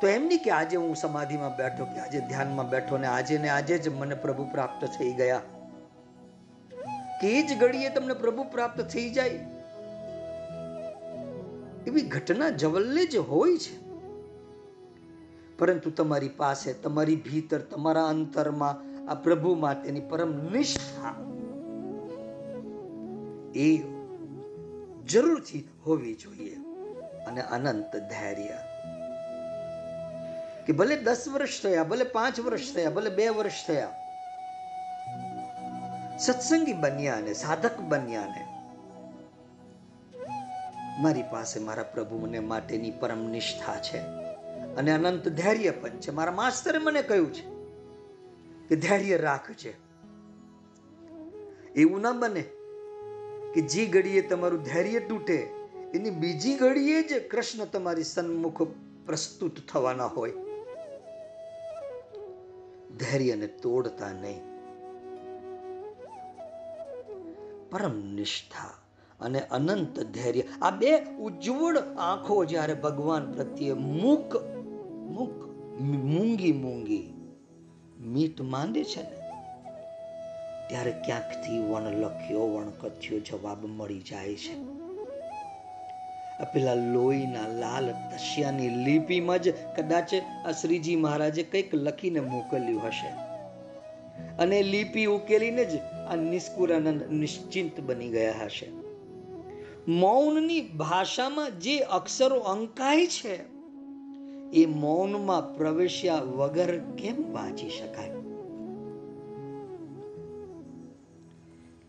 તો એમ નહીં કે આજે હું સમાધિમાં બેઠો કે આજે ધ્યાનમાં બેઠો ને આજે ને આજે જ મને પ્રભુ પ્રાપ્ત થઈ ગયા. કે જ ઘડીએ તમને પ્રભુ પ્રાપ્ત થઈ જાય. એવી ઘટના જવલ્લે જ હોય છે. પરંતુ તમારી પાસે, તમારી ભીતર, તમારા અંતરમાં આ પ્રભુ માટેની પરમ નિષ્ઠા એ જરૂરથી હોવી જોઈએ. અને અનંત ધૈર્ય. કે ભલે દસ વર્ષ થયા, ભલે પાંચ વર્ષ થયા, ભલે બે વર્ષ થયા, સત્સંગી બન્યા ને, સાધક બન્યા ને, મારી પાસે મારા પ્રભુ મને માટેની પરમ નિષ્ઠા છે. અને અનંત ધૈર્ય પણ છે. મારા માસ્તરે મને કહ્યું છે કે ધૈર્ય રાખજે એવું ના બને. કે જે ઘડીએ તમારું ધૈર્ય તૂટે, એની બીજી ઘડીએ જ કૃષ્ણ તમારી સન્મુખ પ્રસ્તુત થવાના હોય. ધૈર્યને તોડતા નહીં. પરમ નિષ્ઠા અને અનંત ધૈર્ય. આ બે ઉજ્જવળ આંખો જ્યારે ભગવાન પ્રત્યે મૂક મૂક મૂંગી મૂંગી મીટ માંડે છે ને ત્યારે ક્યાંકથી વણલખ્યો વણકથ્યો જવાબ મળી જાય છે. પેલા લોહીના લાલ તસ્યાની લિપિમાં જ કદાચ આ શ્રીજી મહારાજે કંઈક લખીને મોકલ્યું હશે. અને લિપિ ઉકેલીને જ આ નિષ્કુરાનંદ નિશ્ચિંત બની ગયા હશે. મૌનની ભાષામાં જે અક્ષરો અંકાય છે, એ મૌનમાં પ્રવેશ્યા વગર કેમ વાંચી શકાય?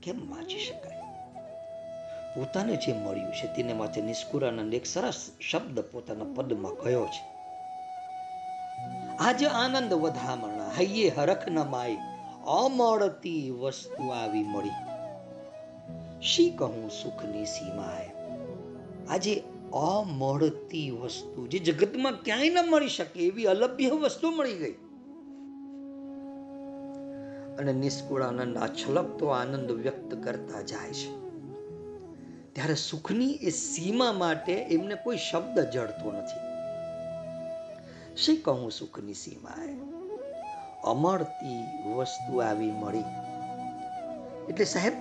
કેમ વાંચી શકાય? પોતાને જે મળ્યું છે તેને માટે નિષ્કુરાનંદ એક સરસ શબ્દ પોતાના પદમાં કહ્યો છે? આજ આનંદ વધામણા, હૈયે હરખ ન માય, અમળતી વસ્તુ આવી મળી. શી કહું સુખની સીમાએ? આજે અમળતી વસ્તુ જે જગતમાં ક્યાંય ન મળી શકે એવી અલભ્ય વસ્તુ મળી ગઈ. અને નિષ્કુળાનંદ આ છલકતો આનંદ વ્યક્ત કરતા જાય છે. ત્યારે સુખની એ સીમા માટે એમને કોઈ શબ્દ જડતો નથી. શી કહું સુખની સીમાએ? અમળતી વસ્તુ આવી મળી. એટલે સાહેબ,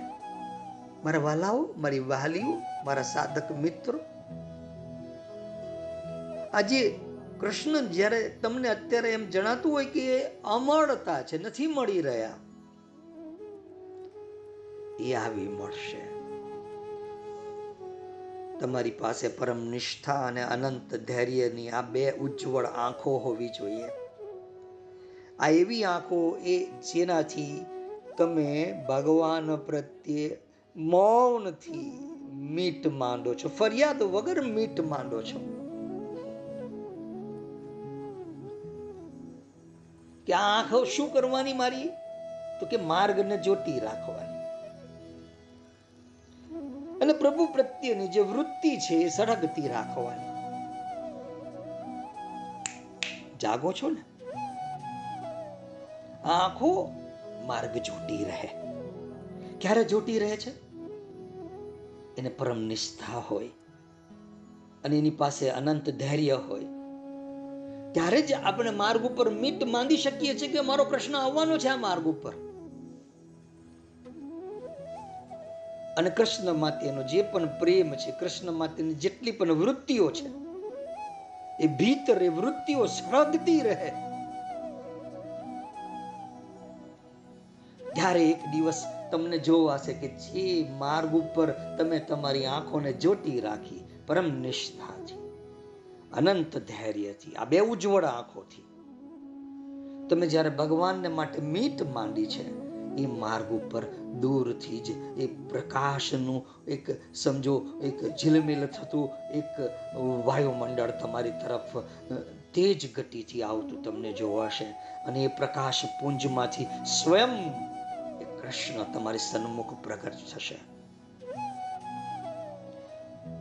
મારા વાલાઓ, મારી વાલીઓ, મારા સાધક મિત્રો, આજે કૃષ્ણ જ્યારે તમને અત્યારે એમ જણાતું હોય કે અમળતા છે, નથી મળી રહ્યા. એ આવી મળશે. તમારી પાસે પરમ નિષ્ઠા અને અનંત ધૈર્યની આ બે ઉજ્જવળ આંખો હોવી જોઈએ. આ એવી આંખો એ જેનાથી તમે ભગવાન પ્રત્યે મૌનથી મીટ માંડો છો, ફરિયાદ વગર મીટ માંડો છો. કે આ આંખો શું કરવાની મારી? તો કે માર્ગને જોટી રાખવાની. અને પ્રભુ પ્રત્યેની જે વૃત્તિ છે એ સળગતી રાખવાની. જાગો છો ને? આંખો માર્ગ જોટી રહે. ક્યારે જોટી રહે છે? એને પરમ નિષ્ઠા હોય અને એની પાસે અનંત ધૈર્ય હોય. ત્યારે જ આપણે માર્ગ ઉપર મીટ માંદી શકીએ છીએ કે મારો કૃષ્ણ આવવાનો છે આ માર્ગ ઉપર. અને કૃષ્ણ માતેનો જે પણ પ્રેમ છે, કૃષ્ણ માતેની જેટલી પણ વૃત્તિઓ છે, એ ભીતર એ વૃત્તિઓ સળગતી રહે. ત્યારે એક દિવસ તમને જોવાશે કે જે માર્ગ ઉપર તમે તમારી આંખોને જોટી રાખી, પરમ નિષ્ઠાથી અનંત ધૈર્યથી આ બે ઉજ્જવળ આંખોથી. તમે જ્યારે ભગવાનને માટે મીટ માંડી છે એ માર્ગ ઉપર દૂરથી જ એ પ્રકાશનું એક સમજો, એક ઝિલમિલ થતું એક વાયુમંડળ તમારી તરફ તેજ ગતિથી આવતું તમને જોવાશે અને એ પ્રકાશ પુંજમાંથી સ્વયં કૃષ્ણ તમારી સન્મુખ પ્રગટ થશે.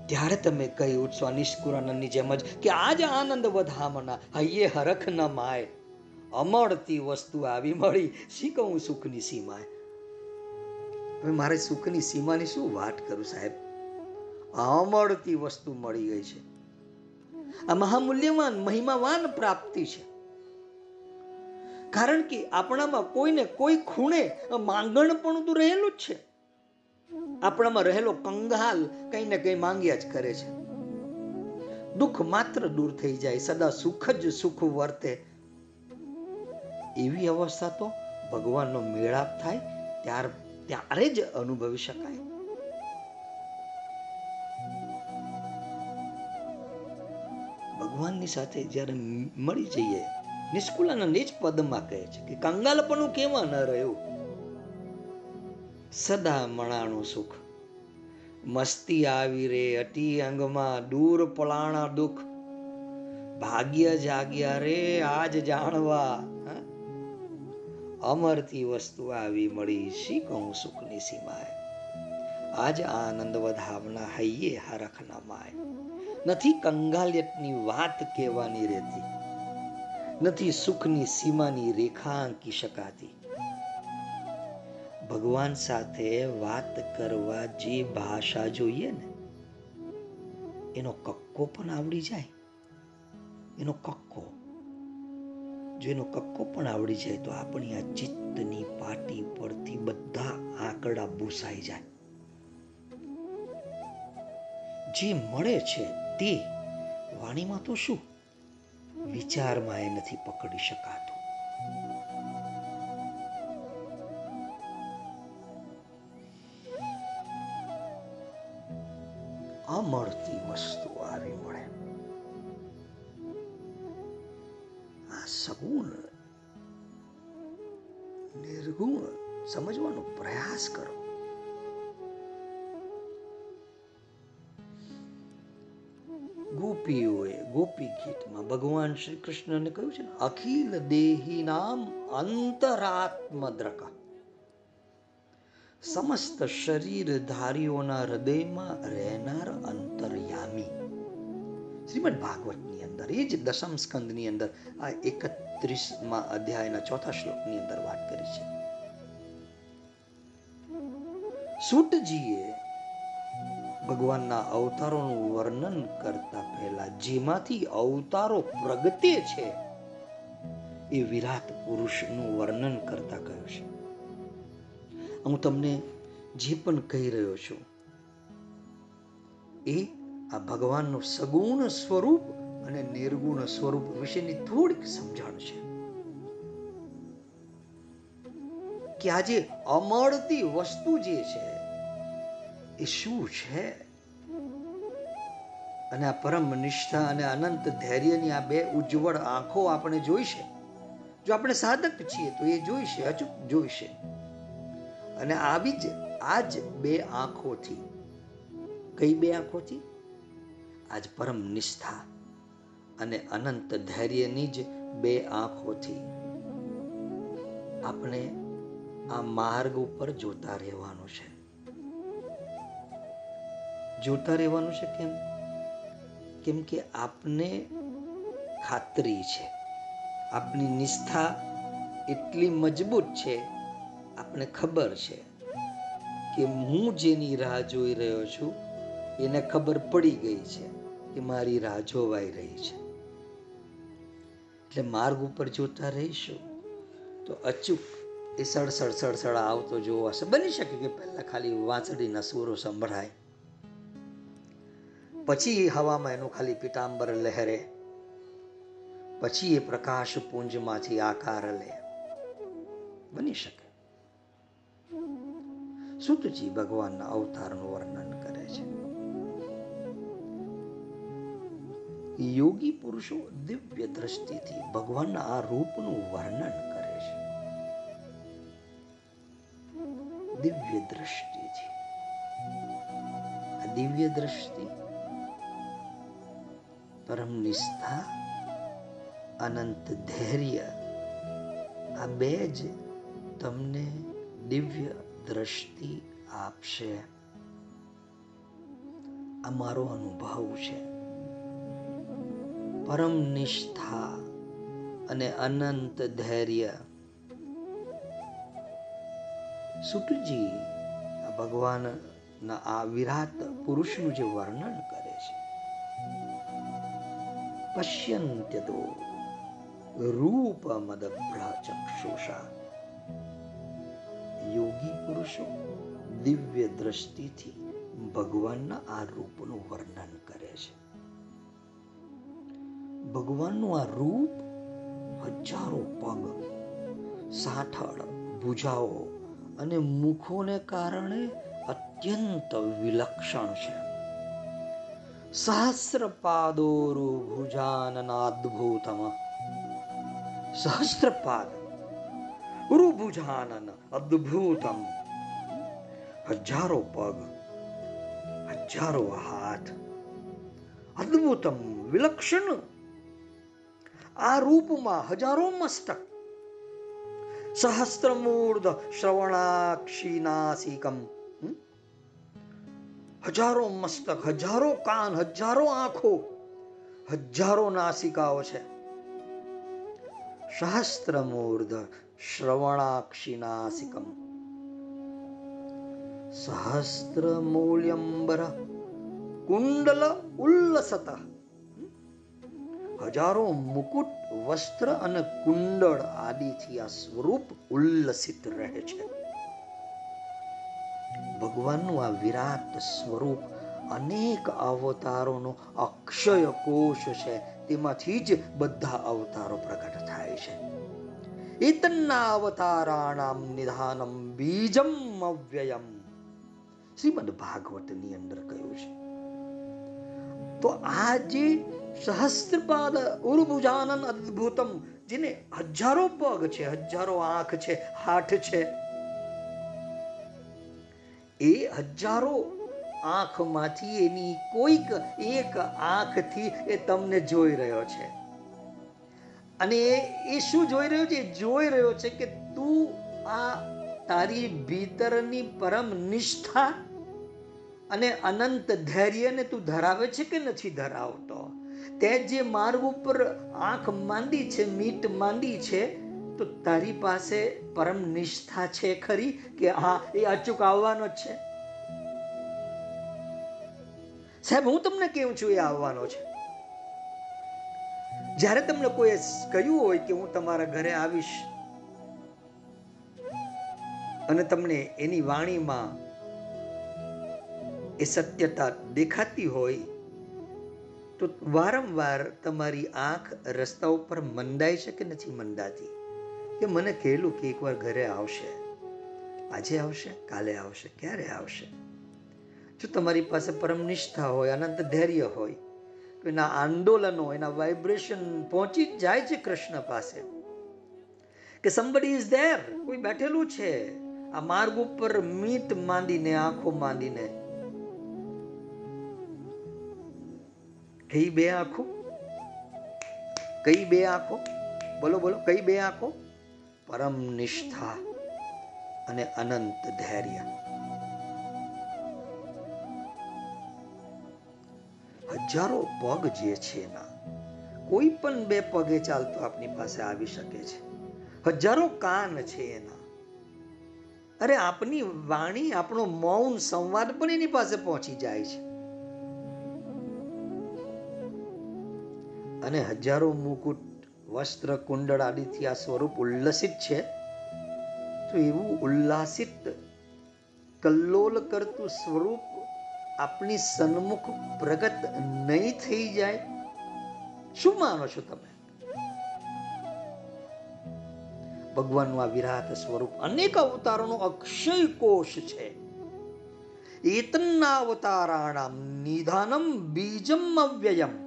ત્યારે તમે કહી ઉઠશો નિષ્કુરાનંદની જેમ જ કે આજ આનંદ વધામના, હૈયે હરખ ન માય. અમળતી વસ્તુ આવી મળી. શી કહું સુખની સીમાએ? હવે મારે સુખની સીમાની શું વાત કરું સાહેબ? અમળતી વસ્તુ મળી ગઈ છે. આ મહામૂલ્યવાન, મહિમાવાન પ્રાપ્તિ છે. કારણ કે આપણામાં કોઈને કોઈ ખૂણે માંગણ પણ તો રહેલું જ છે. આપણામાં રહેલો કંગાલ કંઈ ને કંઈ માંગ્યા જ કરે છે. દુઃખ માત્ર દૂર થઈ જાય, સદા સુખ જ સુખ વર્તે. એવી અવસ્થા તો ભગવાનનો મેળાપ થાય, ત્યાર, ત્યારે જ અનુભવી શકાય. ભગવાનની સાથે જ્યારે મળી જઈએ નિષ્કુલાનંદ જ પદમાં કહે છે કે કંગાલપણું કેવા ન રહ્યું? સદા મણાનું સુખ. મસ્તી આવી રે, અટી અંગમાં દૂર પલાણા દુઃખ. ભાગ્ય જાગ્યા રે, આજ જાણવા. અમરથી વસ્તુ આવી મળી શી કહું સુખની સીમાએ. આજ આનંદ વધાવના હૈયે હરખ ના માય નથી કંગાલિયતની વાત કહેવાની રહેતી. નથી સુખની સીમાની રેખા આંકી શકાતી. ભગવાન સાથે વાત કરવા જે ભાષા જોઈએ ને, એનો કક્કો પણ આવડી જાય. એનો કક્કો જો એનો કક્કો પણ આવડી જાય તો આપણી આ ચિત્તની પાટી પરથી બધા આંકડા ભૂસાઈ જાય. જે મળે છે તે વાણીમાં તો શું? વિચારમાં એ નથી પકડી શકાતું. અમળતી સમજવાનો પ્રયાસ કરો. ગોપીઓએ ગોપી ગીતમાં ભગવાન શ્રી કૃષ્ણને કહ્યું છે અખિલ દેહી નામ અંતરાત્મદ્રક. સમસ્ત શરીર ધારીઓના હૃદયમાં રહેનાર અંતર્યામી. શ્રીમદ ભાગવતની અંદર, એ જ દશમ સ્કંદની અંદર આ એકત્રીસમાં અધ્યાયના ચોથા શ્લોકની અંદર વાત કરી છે. સૂટજીએ ભગવાનના અવતારોનું વર્ણન કરતા પહેલા જેમાંથી અવતારો પ્રગટે છે એ વિરાટ પુરુષનું વર્ણન કરતા કહ્યું છે. હું તમને જે પણ કહી રહ્યો છું, એ આ ભગવાનનું સગુણ સ્વરૂપ અને નિર્ગુણ સ્વરૂપ વિશેની થોડીક સમજણ છે. કે આજે અમળતી વસ્તુ જે છે એ શું છે? અને આ પરમ નિષ્ઠા અને અનંત ધૈર્યની આ બે ઉજ્જવળ આંખો આપણે જોઈશે જો આપણે સાધક છીએ તો એ જોઈશે અચૂક જોઈશે અને આવી જ, આ જ બે આંખોથી. કઈ બે આંખોથી? આજ પરમ નિષ્ઠા અને અનંત ધૈર્યની જ બે આંખોથી. આપણે આ માર્ગ ઉપર જોતા રહેવાનું છે. જોતા રહેવાનું છે કેમ? કેમ કે આપને ખાતરી છે. આપની નિષ્ઠા એટલી મજબૂત છે, આપને ખબર છે કે હું જેની રાહ જોઈ રહ્યો છું, એને ખબર પડી ગઈ છે કે મારી રાહ જોવાઈ રહી છે. એટલે માર્ગ ઉપર જોતા રહીશું તો અચૂક એ સડસડ સડસડ આવતો જોવા બની શકે કે પહેલાં ખાલી વાંસળીના સૂરો સંભળાય. પછી હવામાં એનું ખાલી પીતાંબર લહેરે. પછી એ પ્રકાશ પુંજમાંથી આકાર લે. બની શકે. સુતજી ભગવાનના અવતારનું વર્ણન કરે છે. યોગી પુરુષો દિવ્ય દ્રષ્ટિથી ભગવાનના આ રૂપનું વર્ણન કરે છે. દિવ્ય દ્રષ્ટિથી. દિવ્ય દ્રષ્ટિ પરમ નિષ્ઠા, અનંત ધૈર્ય, આ બે જ તમને દિવ્ય દ્રષ્ટિ આપશે. આ મારો અનુભવ છે. પરમ નિષ્ઠા અને અનંત ધૈર્ય. સુટજી ભગવાનના આ વિરાટ પુરુષનું જે વર્ણન કરે પશ્યંત્યતો રૂપમદભ્રચક્ષુષા યોગી પુરુષો દિવ્ય દ્રષ્ટિથી ભગવાનના આ રૂપનું વર્ણન કરે છે। ભગવાનનું આ રૂપ હજારો પગ સાઠળ ભુજાઓ અને મુખોને કારણે અત્યંત વિલક્ષણ છે। સહસ્રપાદોરુ ભુજાનનાદ્ભુતમ સહસ્રપાદ ઉરુભુજાનન અદ્ભુતમ હજારો પગ હજારો હાથ અદ્ભુતમ વિલક્ષણ આ રૂપમાં હજારો મસ્તક સહસ્ત્રમૂર્ધ શ્રવણાક્ષી નાસિકમ હજારો મસ્તક, હજારો કાન, હજારો આંખો, હજારો નાસિકાઓ છે. સહસ્ત્રમૂર્ધ શ્રવણાક્ષી નાસિકમ. સહસ્ત્રમૂલ્યંબર કુંડલ ઉલ્લસત. હજારો મુકુટ, વસ્ત્ર અને કુંડળ આદિથી આ સ્વરૂપ ઉલ્લસિત રહે છે. ભગવાનનું આ વિરાટ સ્વરૂપ અનેક અવતારોનો અક્ષય કોષ છે. તેમાંથી જ બધા અવતારો પ્રગટ થાય છે. એતન્ના અવતારાણામ નિધાનમ બીજમ અવ્યયમ. શ્રીમદ ભાગવતની અંદર કહ્યું છે. તો આ જે સહસ્ત્રપાદ ઉર્ભુજાનન અદ્ભુતમ, જેને હજારો પગ છે, હજારો આંખ છે, હાથ છે એ હજારો આંખમાંથી એની કોઈક એક આંખથી એ તમને જોઈ રહ્યો છે. અને એ શું જોઈ રહ્યો છે? જોઈ રહ્યો છે કે તું આ તારી ભીતરની પરમ નિષ્ઠા અને અનંત ધૈર્યને તું ધરાવે છે કે નથી ધરાવતો? તે જે માર્ગ ઉપર આંખ માંડી છે, મીટ માંડી છે તો તારી પાસે પરમ નિષ્ઠા છે ખરી કે હા, એ અચૂક આવવાનો જ છે? સાહેબ, હું તમને કેવું છું, એ આવવાનો છે. જ્યારે તમને કોઈ કહ્યું હોય કે હું તમારા ઘરે આવીશ અને તમને એની વાણીમાં એ સત્યતા દેખાતી હોય, તો વારંવાર તમારી આંખ રસ્તા ઉપર મંદાઈ છે કે નથી મંદાતી કે મને કહેલું કે એકવાર ઘરે આવશે. આજે આવશે, કાલે આવશે, ક્યારે આવશે? જો તમારી પાસે પરમ નિષ્ઠા હોય, અનંત ધૈર્ય હોય એના આંદોલનો એના વાઇબ્રેશન પહોંચી જ જાય છે કૃષ્ણ પાસે. કે સમબડી ઇઝ ધેર કોઈ બેઠેલું છે, આ માર્ગ ઉપર મીત માંદીને આંખો માંદીને કઈ બે આંખો? કઈ બે આંખો? બોલો બોલો, કઈ બે આંખો? પરમ નિષ્ઠા અને અનંત ધૈર્ય. હજારો પગ જે છે એના, કોઈ પણ બે પગે ચાલતો આપની પાસે આવી શકે છે. હજારો કાન છે એના. અરે આપની વાણી, આપણો મૌન સંવાદ પણ એની પાસે પહોંચી જાય છે. અને હજારો મુકુટ વસ્ત્ર કુંડળ આદિથી આ સ્વરૂપ ઉલ્લસિત છે. તો એવું ઉલ્લાસિત, કલ્લોલ કરતું સ્વરૂપ આપણી સન્મુખ પ્રગટ નહીં થઈ જાય. શું માનો છો તમે? ભગવાનનું આ વિરાટ સ્વરૂપ અનેક અવતારોનો અક્ષય કોષ છે. એતન્ના અવતારાણા નિધાનમ બીજમ અવ્યયમ.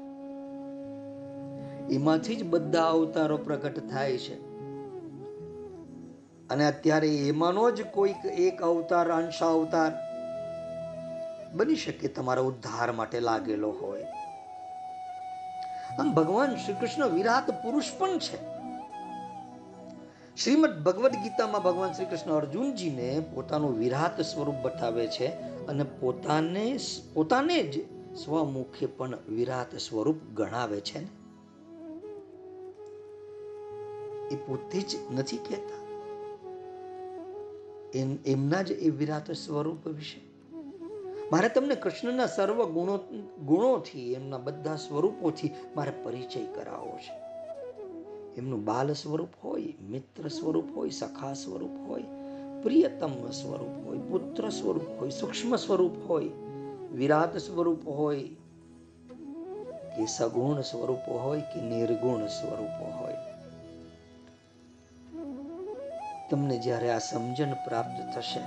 એમાંથી જ બધા અવતારો પ્રગટ થાય છે. અને અત્યારે એમાંનો જ કોઈક એક અવતાર, અંશ અવતાર બની શકે તમારા ઉદ્ધાર માટે લાગેલો હોય. આમ ભગવાન શ્રી કૃષ્ણ વિરાટ પુરુષ પણ છે. શ્રીમદ ભગવદ્ ગીતામાં ભગવાન શ્રી કૃષ્ણ અર્જુનજીને પોતાનું વિરાટ સ્વરૂપ બતાવે છે અને પોતાને પોતાને જ સ્વમુખે પણ વિરાટ સ્વરૂપ ગણાવે છે. ને એ પોતે જ નથી કહેતા. એમના જ એ વિરાટ સ્વરૂપ વિશે. મારે તમને કૃષ્ણના સર્વ ગુણો, ગુણોથી, એમના બધા સ્વરૂપોથી મારે પરિચય કરાવવો છે. એમનું બાલ સ્વરૂપ હોય, મિત્ર સ્વરૂપ હોય, સખા સ્વરૂપ હોય, પ્રિયતમ સ્વરૂપ હોય, પુત્ર સ્વરૂપ હોય, સૂક્ષ્મ સ્વરૂપ હોય, વિરાટ સ્વરૂપ હોય, કે સગુણ સ્વરૂપો હોય, કે નિર્ગુણ સ્વરૂપો હોય. તમને જ્યારે આ સમજણ પ્રાપ્ત થશે,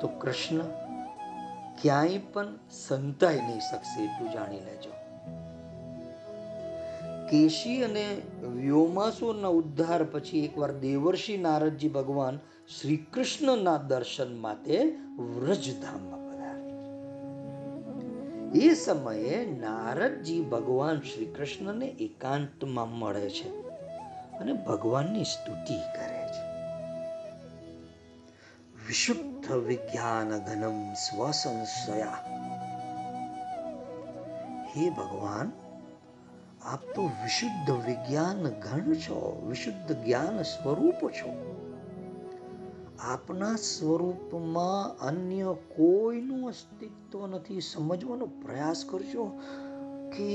તો કૃષ્ણ ક્યાંય પણ સંતાઈ નહીં શકશે એટલું જાણી લેજો. કેશી અને વ્યોમાસુરના ઉદ્ધાર પછી એકવાર દેવર્ષિ નારદજી ભગવાન શ્રી કૃષ્ણના દર્શન માટે વ્રજધામમાં પધારે એ સમયે નારદજી ભગવાન શ્રી કૃષ્ણને એકાંતમાં મળે છે અને ભગવાનની સ્તુતિ કરે વિશુદ્ધ વિજ્ઞાન ઘનમ સ્વસંશયા હે ભગવાન આપ તો વિશુદ્ધ વિજ્ઞાન ઘન છો વિશુદ્ધ જ્ઞાન સ્વરૂપ છો આપના સ્વરૂપમાં અન્ય કોઈનું અસ્તિત્વ નથી સમજવાનો પ્રયાસ કરજો કે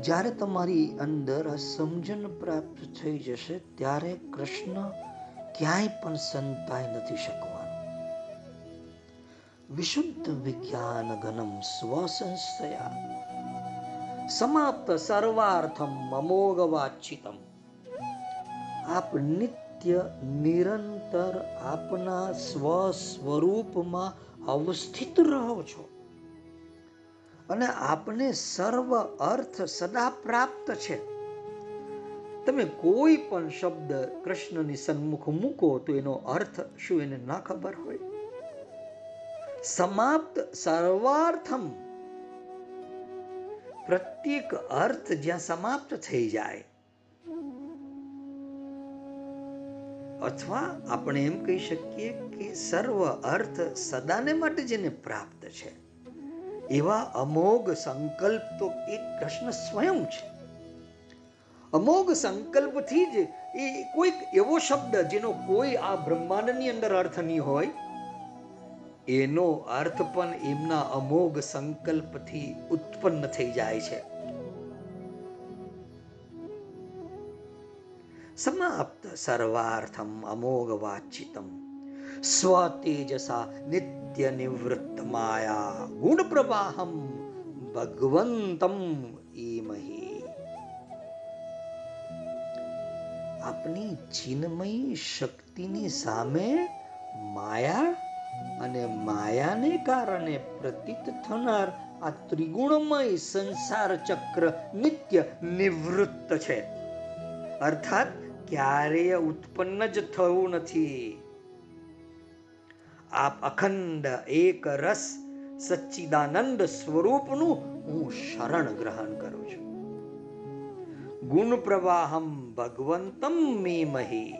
જ્યારે તમારી અંદર આ સમજણ પ્રાપ્ત થઈ જશે ત્યારે કૃષ્ણ ક્યાંય પણ સંતાઈ નથી શકવાનું. વિશુદ્ધ વિજ્ઞાન ઘનમ સ્વસંસ્થયા સમાપ્ત સર્વાર્થમ અમોઘ આપ નિત્ય નિરંતર આપના સ્વ સ્વરૂપમાં અવસ્થિત રહો છો. અને આપને સર્વ અર્થ સદા પ્રાપ્ત છે. તમે કોઈ પણ શબ્દ કૃષ્ણની સન્મુખ મૂકો તો એનો અર્થ શું એને ના ખબર હોય? સમાપ્ત સર્વાર્થમ. પ્રત્યેક અર્થ જ્યાં સમાપ્ત થઈ જાય, અથવા આપણે એમ કહી શકીએ કે સર્વ અર્થ સદાને માટે જેને પ્રાપ્ત છે. એવા અમોઘ સંકલ્પ તો એ કૃષ્ણ સ્વયં છે. અમોઘ સંકલ્પથી જ એ કોઈક એવો શબ્દ જેનો કોઈ આ બ્રહ્માંડની અંદર અર્થ નહીં હોય, એનો અર્થ પણ એમના અમોઘ સંકલ્પથી ઉત્પન્ન થઈ જાય છે. સમાપ્ત સર્વાર્થમ અમોઘ વાચિતમ સ્વતેજસા નિત્ય નિવૃત્ત માયા ગુણ પ્રવાહમ ભગવંતમ ઈમહી. આપની ચિન્મયી શક્તિની સામે માયા અને માયાને કારણે પ્રતીત થનાર આ ત્રિગુણમય સંસાર ચક્ર નિત્ય નિવૃત્ત છે. અર્થાત ક્યારેય ઉત્પન્ન જ થવું નથી. આપ અખંડ એક રસ સચ્ચિદાનંદ સ્વરૂપનું હું શરણ ગ્રહણ કરું છું. ગુણ પ્રવાહમ ભગવંતમ મેમહી.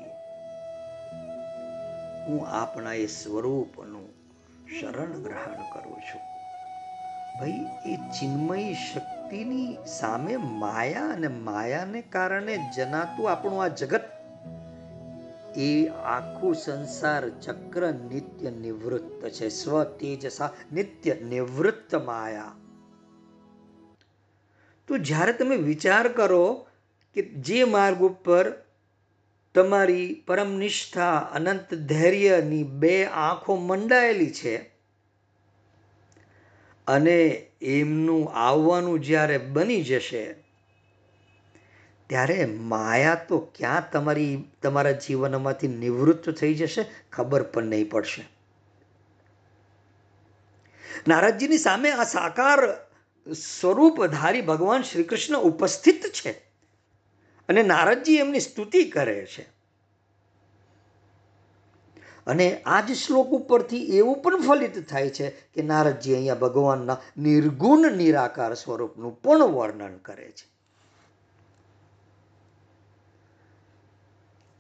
હું આપણા એ સ્વરૂપનું શરણ ગ્રહણ કરું છું. ભાઈ, એ ચિન્મય શક્તિની સામે માયા અને માયાને કારણે જનાતું આપણું આ જગત, એ આખું સંસાર ચક્ર નિત્ય નિવૃત્ત છે સ્વ તેજસા નિત્ય નિવૃત્ત માયા. તો જ્યારે તમે વિચાર કરો કે જે માર્ગ ઉપર તમારી પરમ નિષ્ઠા, અનંત ધૈર્યની બે આંખો મંડાયેલી છે અને એમનું આવવાનું જ્યારે બની જશે, ત્યારે માયા તો ક્યાં તમારી, તમારા જીવનમાંથી નિવૃત્ત થઈ જશે ખબર પણ નહીં પડશે. નારદજીની સામે આ સાકાર સ્વરૂપધારી ભગવાન શ્રી કૃષ્ણ ઉપસ્થિત છે. અને નારદજી એમની સ્તુતિ કરે છે. અને આ જ શ્લોક ઉપરથી એવું પણ ફલિત થાય છે કે નારદજી અહીંયા ભગવાનના નિર્ગુણ નિરાકાર સ્વરૂપનું પણ વર્ણન કરે છે.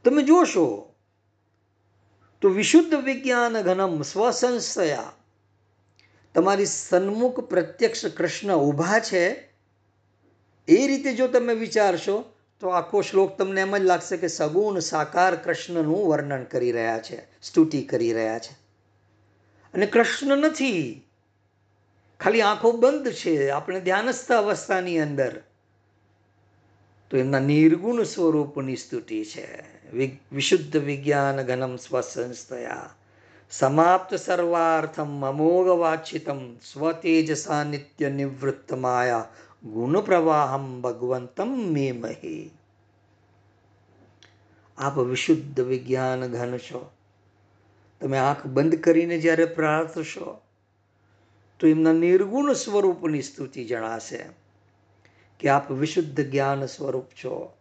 તમે જોશો તો વિશુદ્ધ વિજ્ઞાન ઘનમ સ્વસંશયા. તમારી સન્મુખ પ્રત્યક્ષ કૃષ્ણ ઊભા છે. એ રીતે જો તમે વિચારશો તો આખો શ્લોક તમને એમ જ લાગશે કે સગુણ સાકાર કૃષ્ણનું વર્ણન કરી રહ્યા છે, સ્તુતિ કરી રહ્યા છે. અને કૃષ્ણ નથી. ખાલી આંખો બંધ છે. આપણે ધ્યાનસ્થ અવસ્થાની અંદર. તો એમના નિર્ગુણ સ્વરૂપની સ્તુતિ છે. વિશુદ્ધ વિજ્ઞાન ઘનમ સ્વસંસ્થયા. સમાપ્ત સર્વાર્થમ અમોઘ વાચિતમ સ્વતેજસા નિત્ય નિવૃત્ત માયા ગુણ પ્રવાહમ ભગવંતમ મે મહે આપ વિશુદ્ધ વિજ્ઞાન ઘન છો તમે આંખ બંધ કરીને જ્યારે પ્રાર્થશો, તો એમના નિર્ગુણ સ્વરૂપની સ્તુતિ જણાશે કે આપ વિશુદ્ધ જ્ઞાન સ્વરૂપ છો.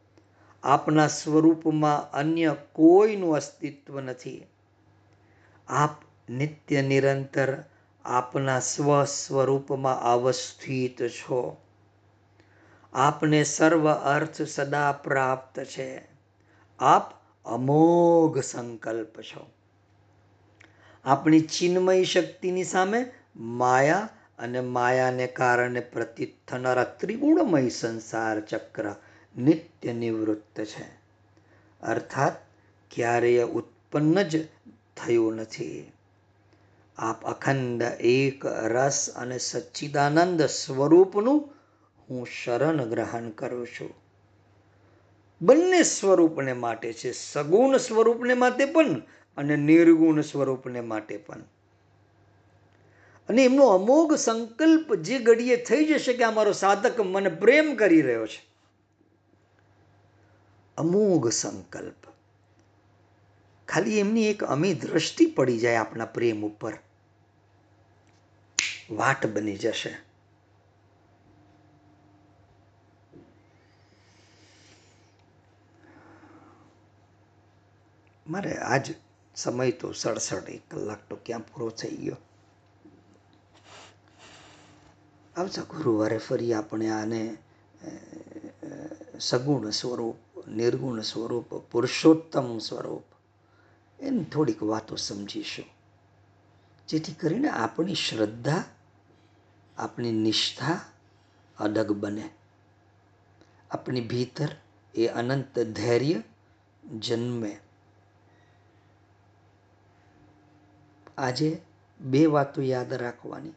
આપના સ્વરૂપમાં અન્ય કોઈનું અસ્તિત્વ નથી. આપ નિત્ય નિરંતર આપના સ્વ સ્વરૂપમાં અવસ્થિત છો. આપને સર્વ અર્થ સદા પ્રાપ્ત છે. આપ અમોઘ સંકલ્પ છો. આપણી ચિન્મય શક્તિની સામે માયા અને માયાને કારણે પ્રતીત થનારા ત્રિગુણમય સંસાર ચક્ર નિત્ય નિવૃત્ત છે. અર્થાત, ક્યારેય ઉત્પન્ન જ થયું નથી. આપ અખંડ એક રસ અને સચ્ચિદાનંદ સ્વરૂપનું હું શરણ ગ્રહણ કરું છું. બંને સ્વરૂપને માટે છે, સગુણ સ્વરૂપને માટે પણ અને નિર્ગુણ સ્વરૂપને માટે પણ. અને એમનો અમોઘ સંકલ્પ જે ઘડીએ થઈ જશે કે અમારો સાધક મને પ્રેમ કરી રહ્યો છે. અમોઘ સંકલ્પ. ખાલી એમની એક અમી દ્રષ્ટિ પડી જાય આપણા પ્રેમ ઉપર. વાટ બની જશે. મારે આજ સમય તો સડસઠ એક કલાક તો ક્યાં પૂરો થઈ ગયો. આવતા ગુરુવારે ફરી આપણે આને સગુણ સ્વરૂપ, નિર્ગુણ સ્વરૂપ, પુરુષોત્તમ સ્વરૂપ એની થોડીક વાતો સમજીશું જેથી કરીને આપણી શ્રદ્ધા, આપણી નિષ્ઠા અડગ બને. આપણી ભીતર એ અનંત ધૈર્ય જન્મે. આજે બે વાતો યાદ રાખવાની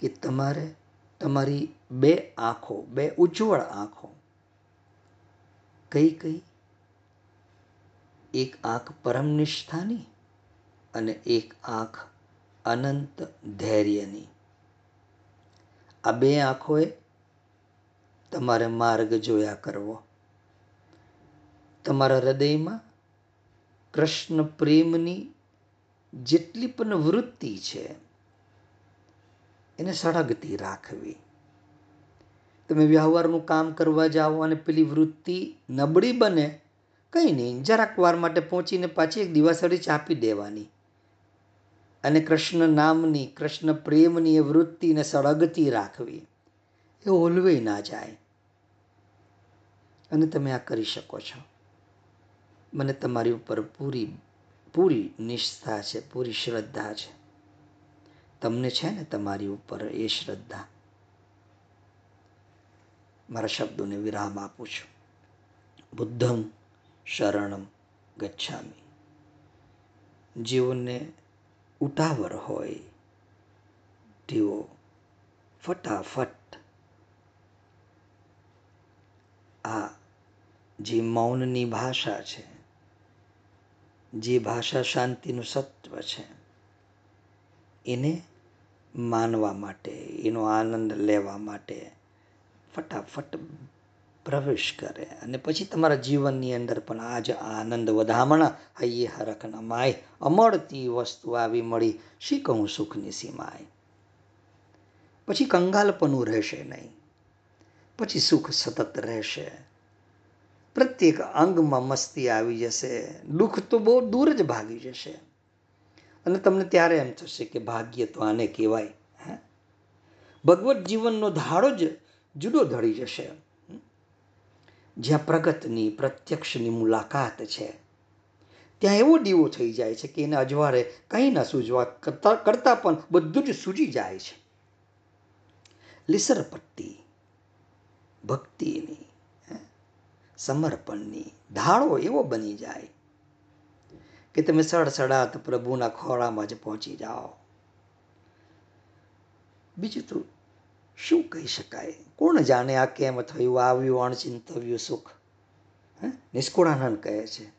કે તમારે તમારી બે આંખો, બે ઉજ્જવળ આંખો કઈ કઈ? એક આંખ પરમ નિષ્ઠાની અને એક આંખ અનંત ધૈર્યની. આ બે આંખોએ તમારે માર્ગ જોયા કરવો. તમારા હૃદયમાં કૃષ્ણ પ્રેમની જેટલી પણ વૃત્તિ છે, એને સળગતી રાખવી. તમે વ્યવહારનું કામ કરવા જાઓ અને પેલી વૃત્તિ નબળી બને, કંઈ નહીં, જરાક વાર માટે પહોંચીને પાછી એક દિવાસળી ચાપી દેવાની. અને કૃષ્ણ નામની, કૃષ્ણ પ્રેમની એ વૃત્તિને સળગતી રાખવી. એ ઓલવે ના જાય. અને તમે આ કરી શકો છો. મને તમારી ઉપર પૂરી પૂરી નિષ્ઠા છે, પૂરી શ્રદ્ધા છે. તમને છે ને તમારી ઉપર એ શ્રદ્ધા. મારા શબ્દોને વિરામ આપું છું. બુદ્ધમ શરણમ ગચ્છામી. જેઓને ઉતાવળ હોય તેઓ ફટાફટ આ જે મૌનની ભાષા છે જે ભાષા શાંતિનું સત્વ છે, એને માનવા માટે, એનો આનંદ લેવા માટે ફટાફટ પ્રવેશ કરે. અને પછી તમારા જીવનની અંદર પણ આ જ આનંદ વધામણા, હૈયે હરખના માય અમળતી વસ્તુ આવી મળી, શી કહું સુખની સીમાય પછી કંગાલપણું રહેશે નહીં. પછી સુખ સતત રહેશે. પ્રત્યેક અંગમાં મસ્તી આવી જશે, દુઃખ તો બહુ દૂર જ ભાગી જશે. અને તમને ત્યારે એમ થશે કે ભાગ્ય તો આને કહેવાય, હે? ભગવત જીવનનો ધાડો જ જુદો ધડી જશે. જ્યાં પ્રગતની, પ્રત્યક્ષની મુલાકાત છે, ત્યાં એવો દીવો થઈ જાય છે કે એને અજવારે કંઈ ન સૂજવા કરતા પણ બધું જ સૂજી જાય છે. લીસરપટ્ટી ભક્તિની સમર્પણની ધાળો એવો બની જાય કે તમે સડસડાત પ્રભુના ખોળામાં જ પહોંચી જાઓ. બીજું તો શું કહી શકાય? કોણ જાણે આ કેમ થયું, આવ્યું, અણચિંતવ્યું, સુખ? હે? નિષ્કુળાનંદ કહે છે.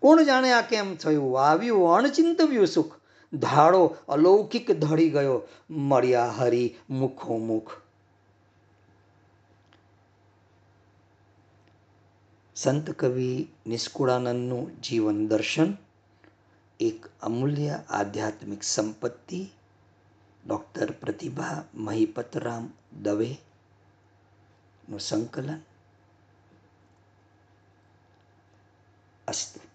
કોણ જાણે આ કેમ થયું, આવ્યું, અણચિંતવ્યું, સુખ? ધાડો અલૌકિક ધડી ગયો. મળ્યા હરી મુખો મુખ સંત કવિ નિષ્કુળાનંદનું જીવન દર્શન, એક અમૂલ્ય આધ્યાત્મિક સંપત્તિ, ડૉક્ટર પ્રતિભા મહિપતરામ દવેનું સંકલન. અસ્તુ.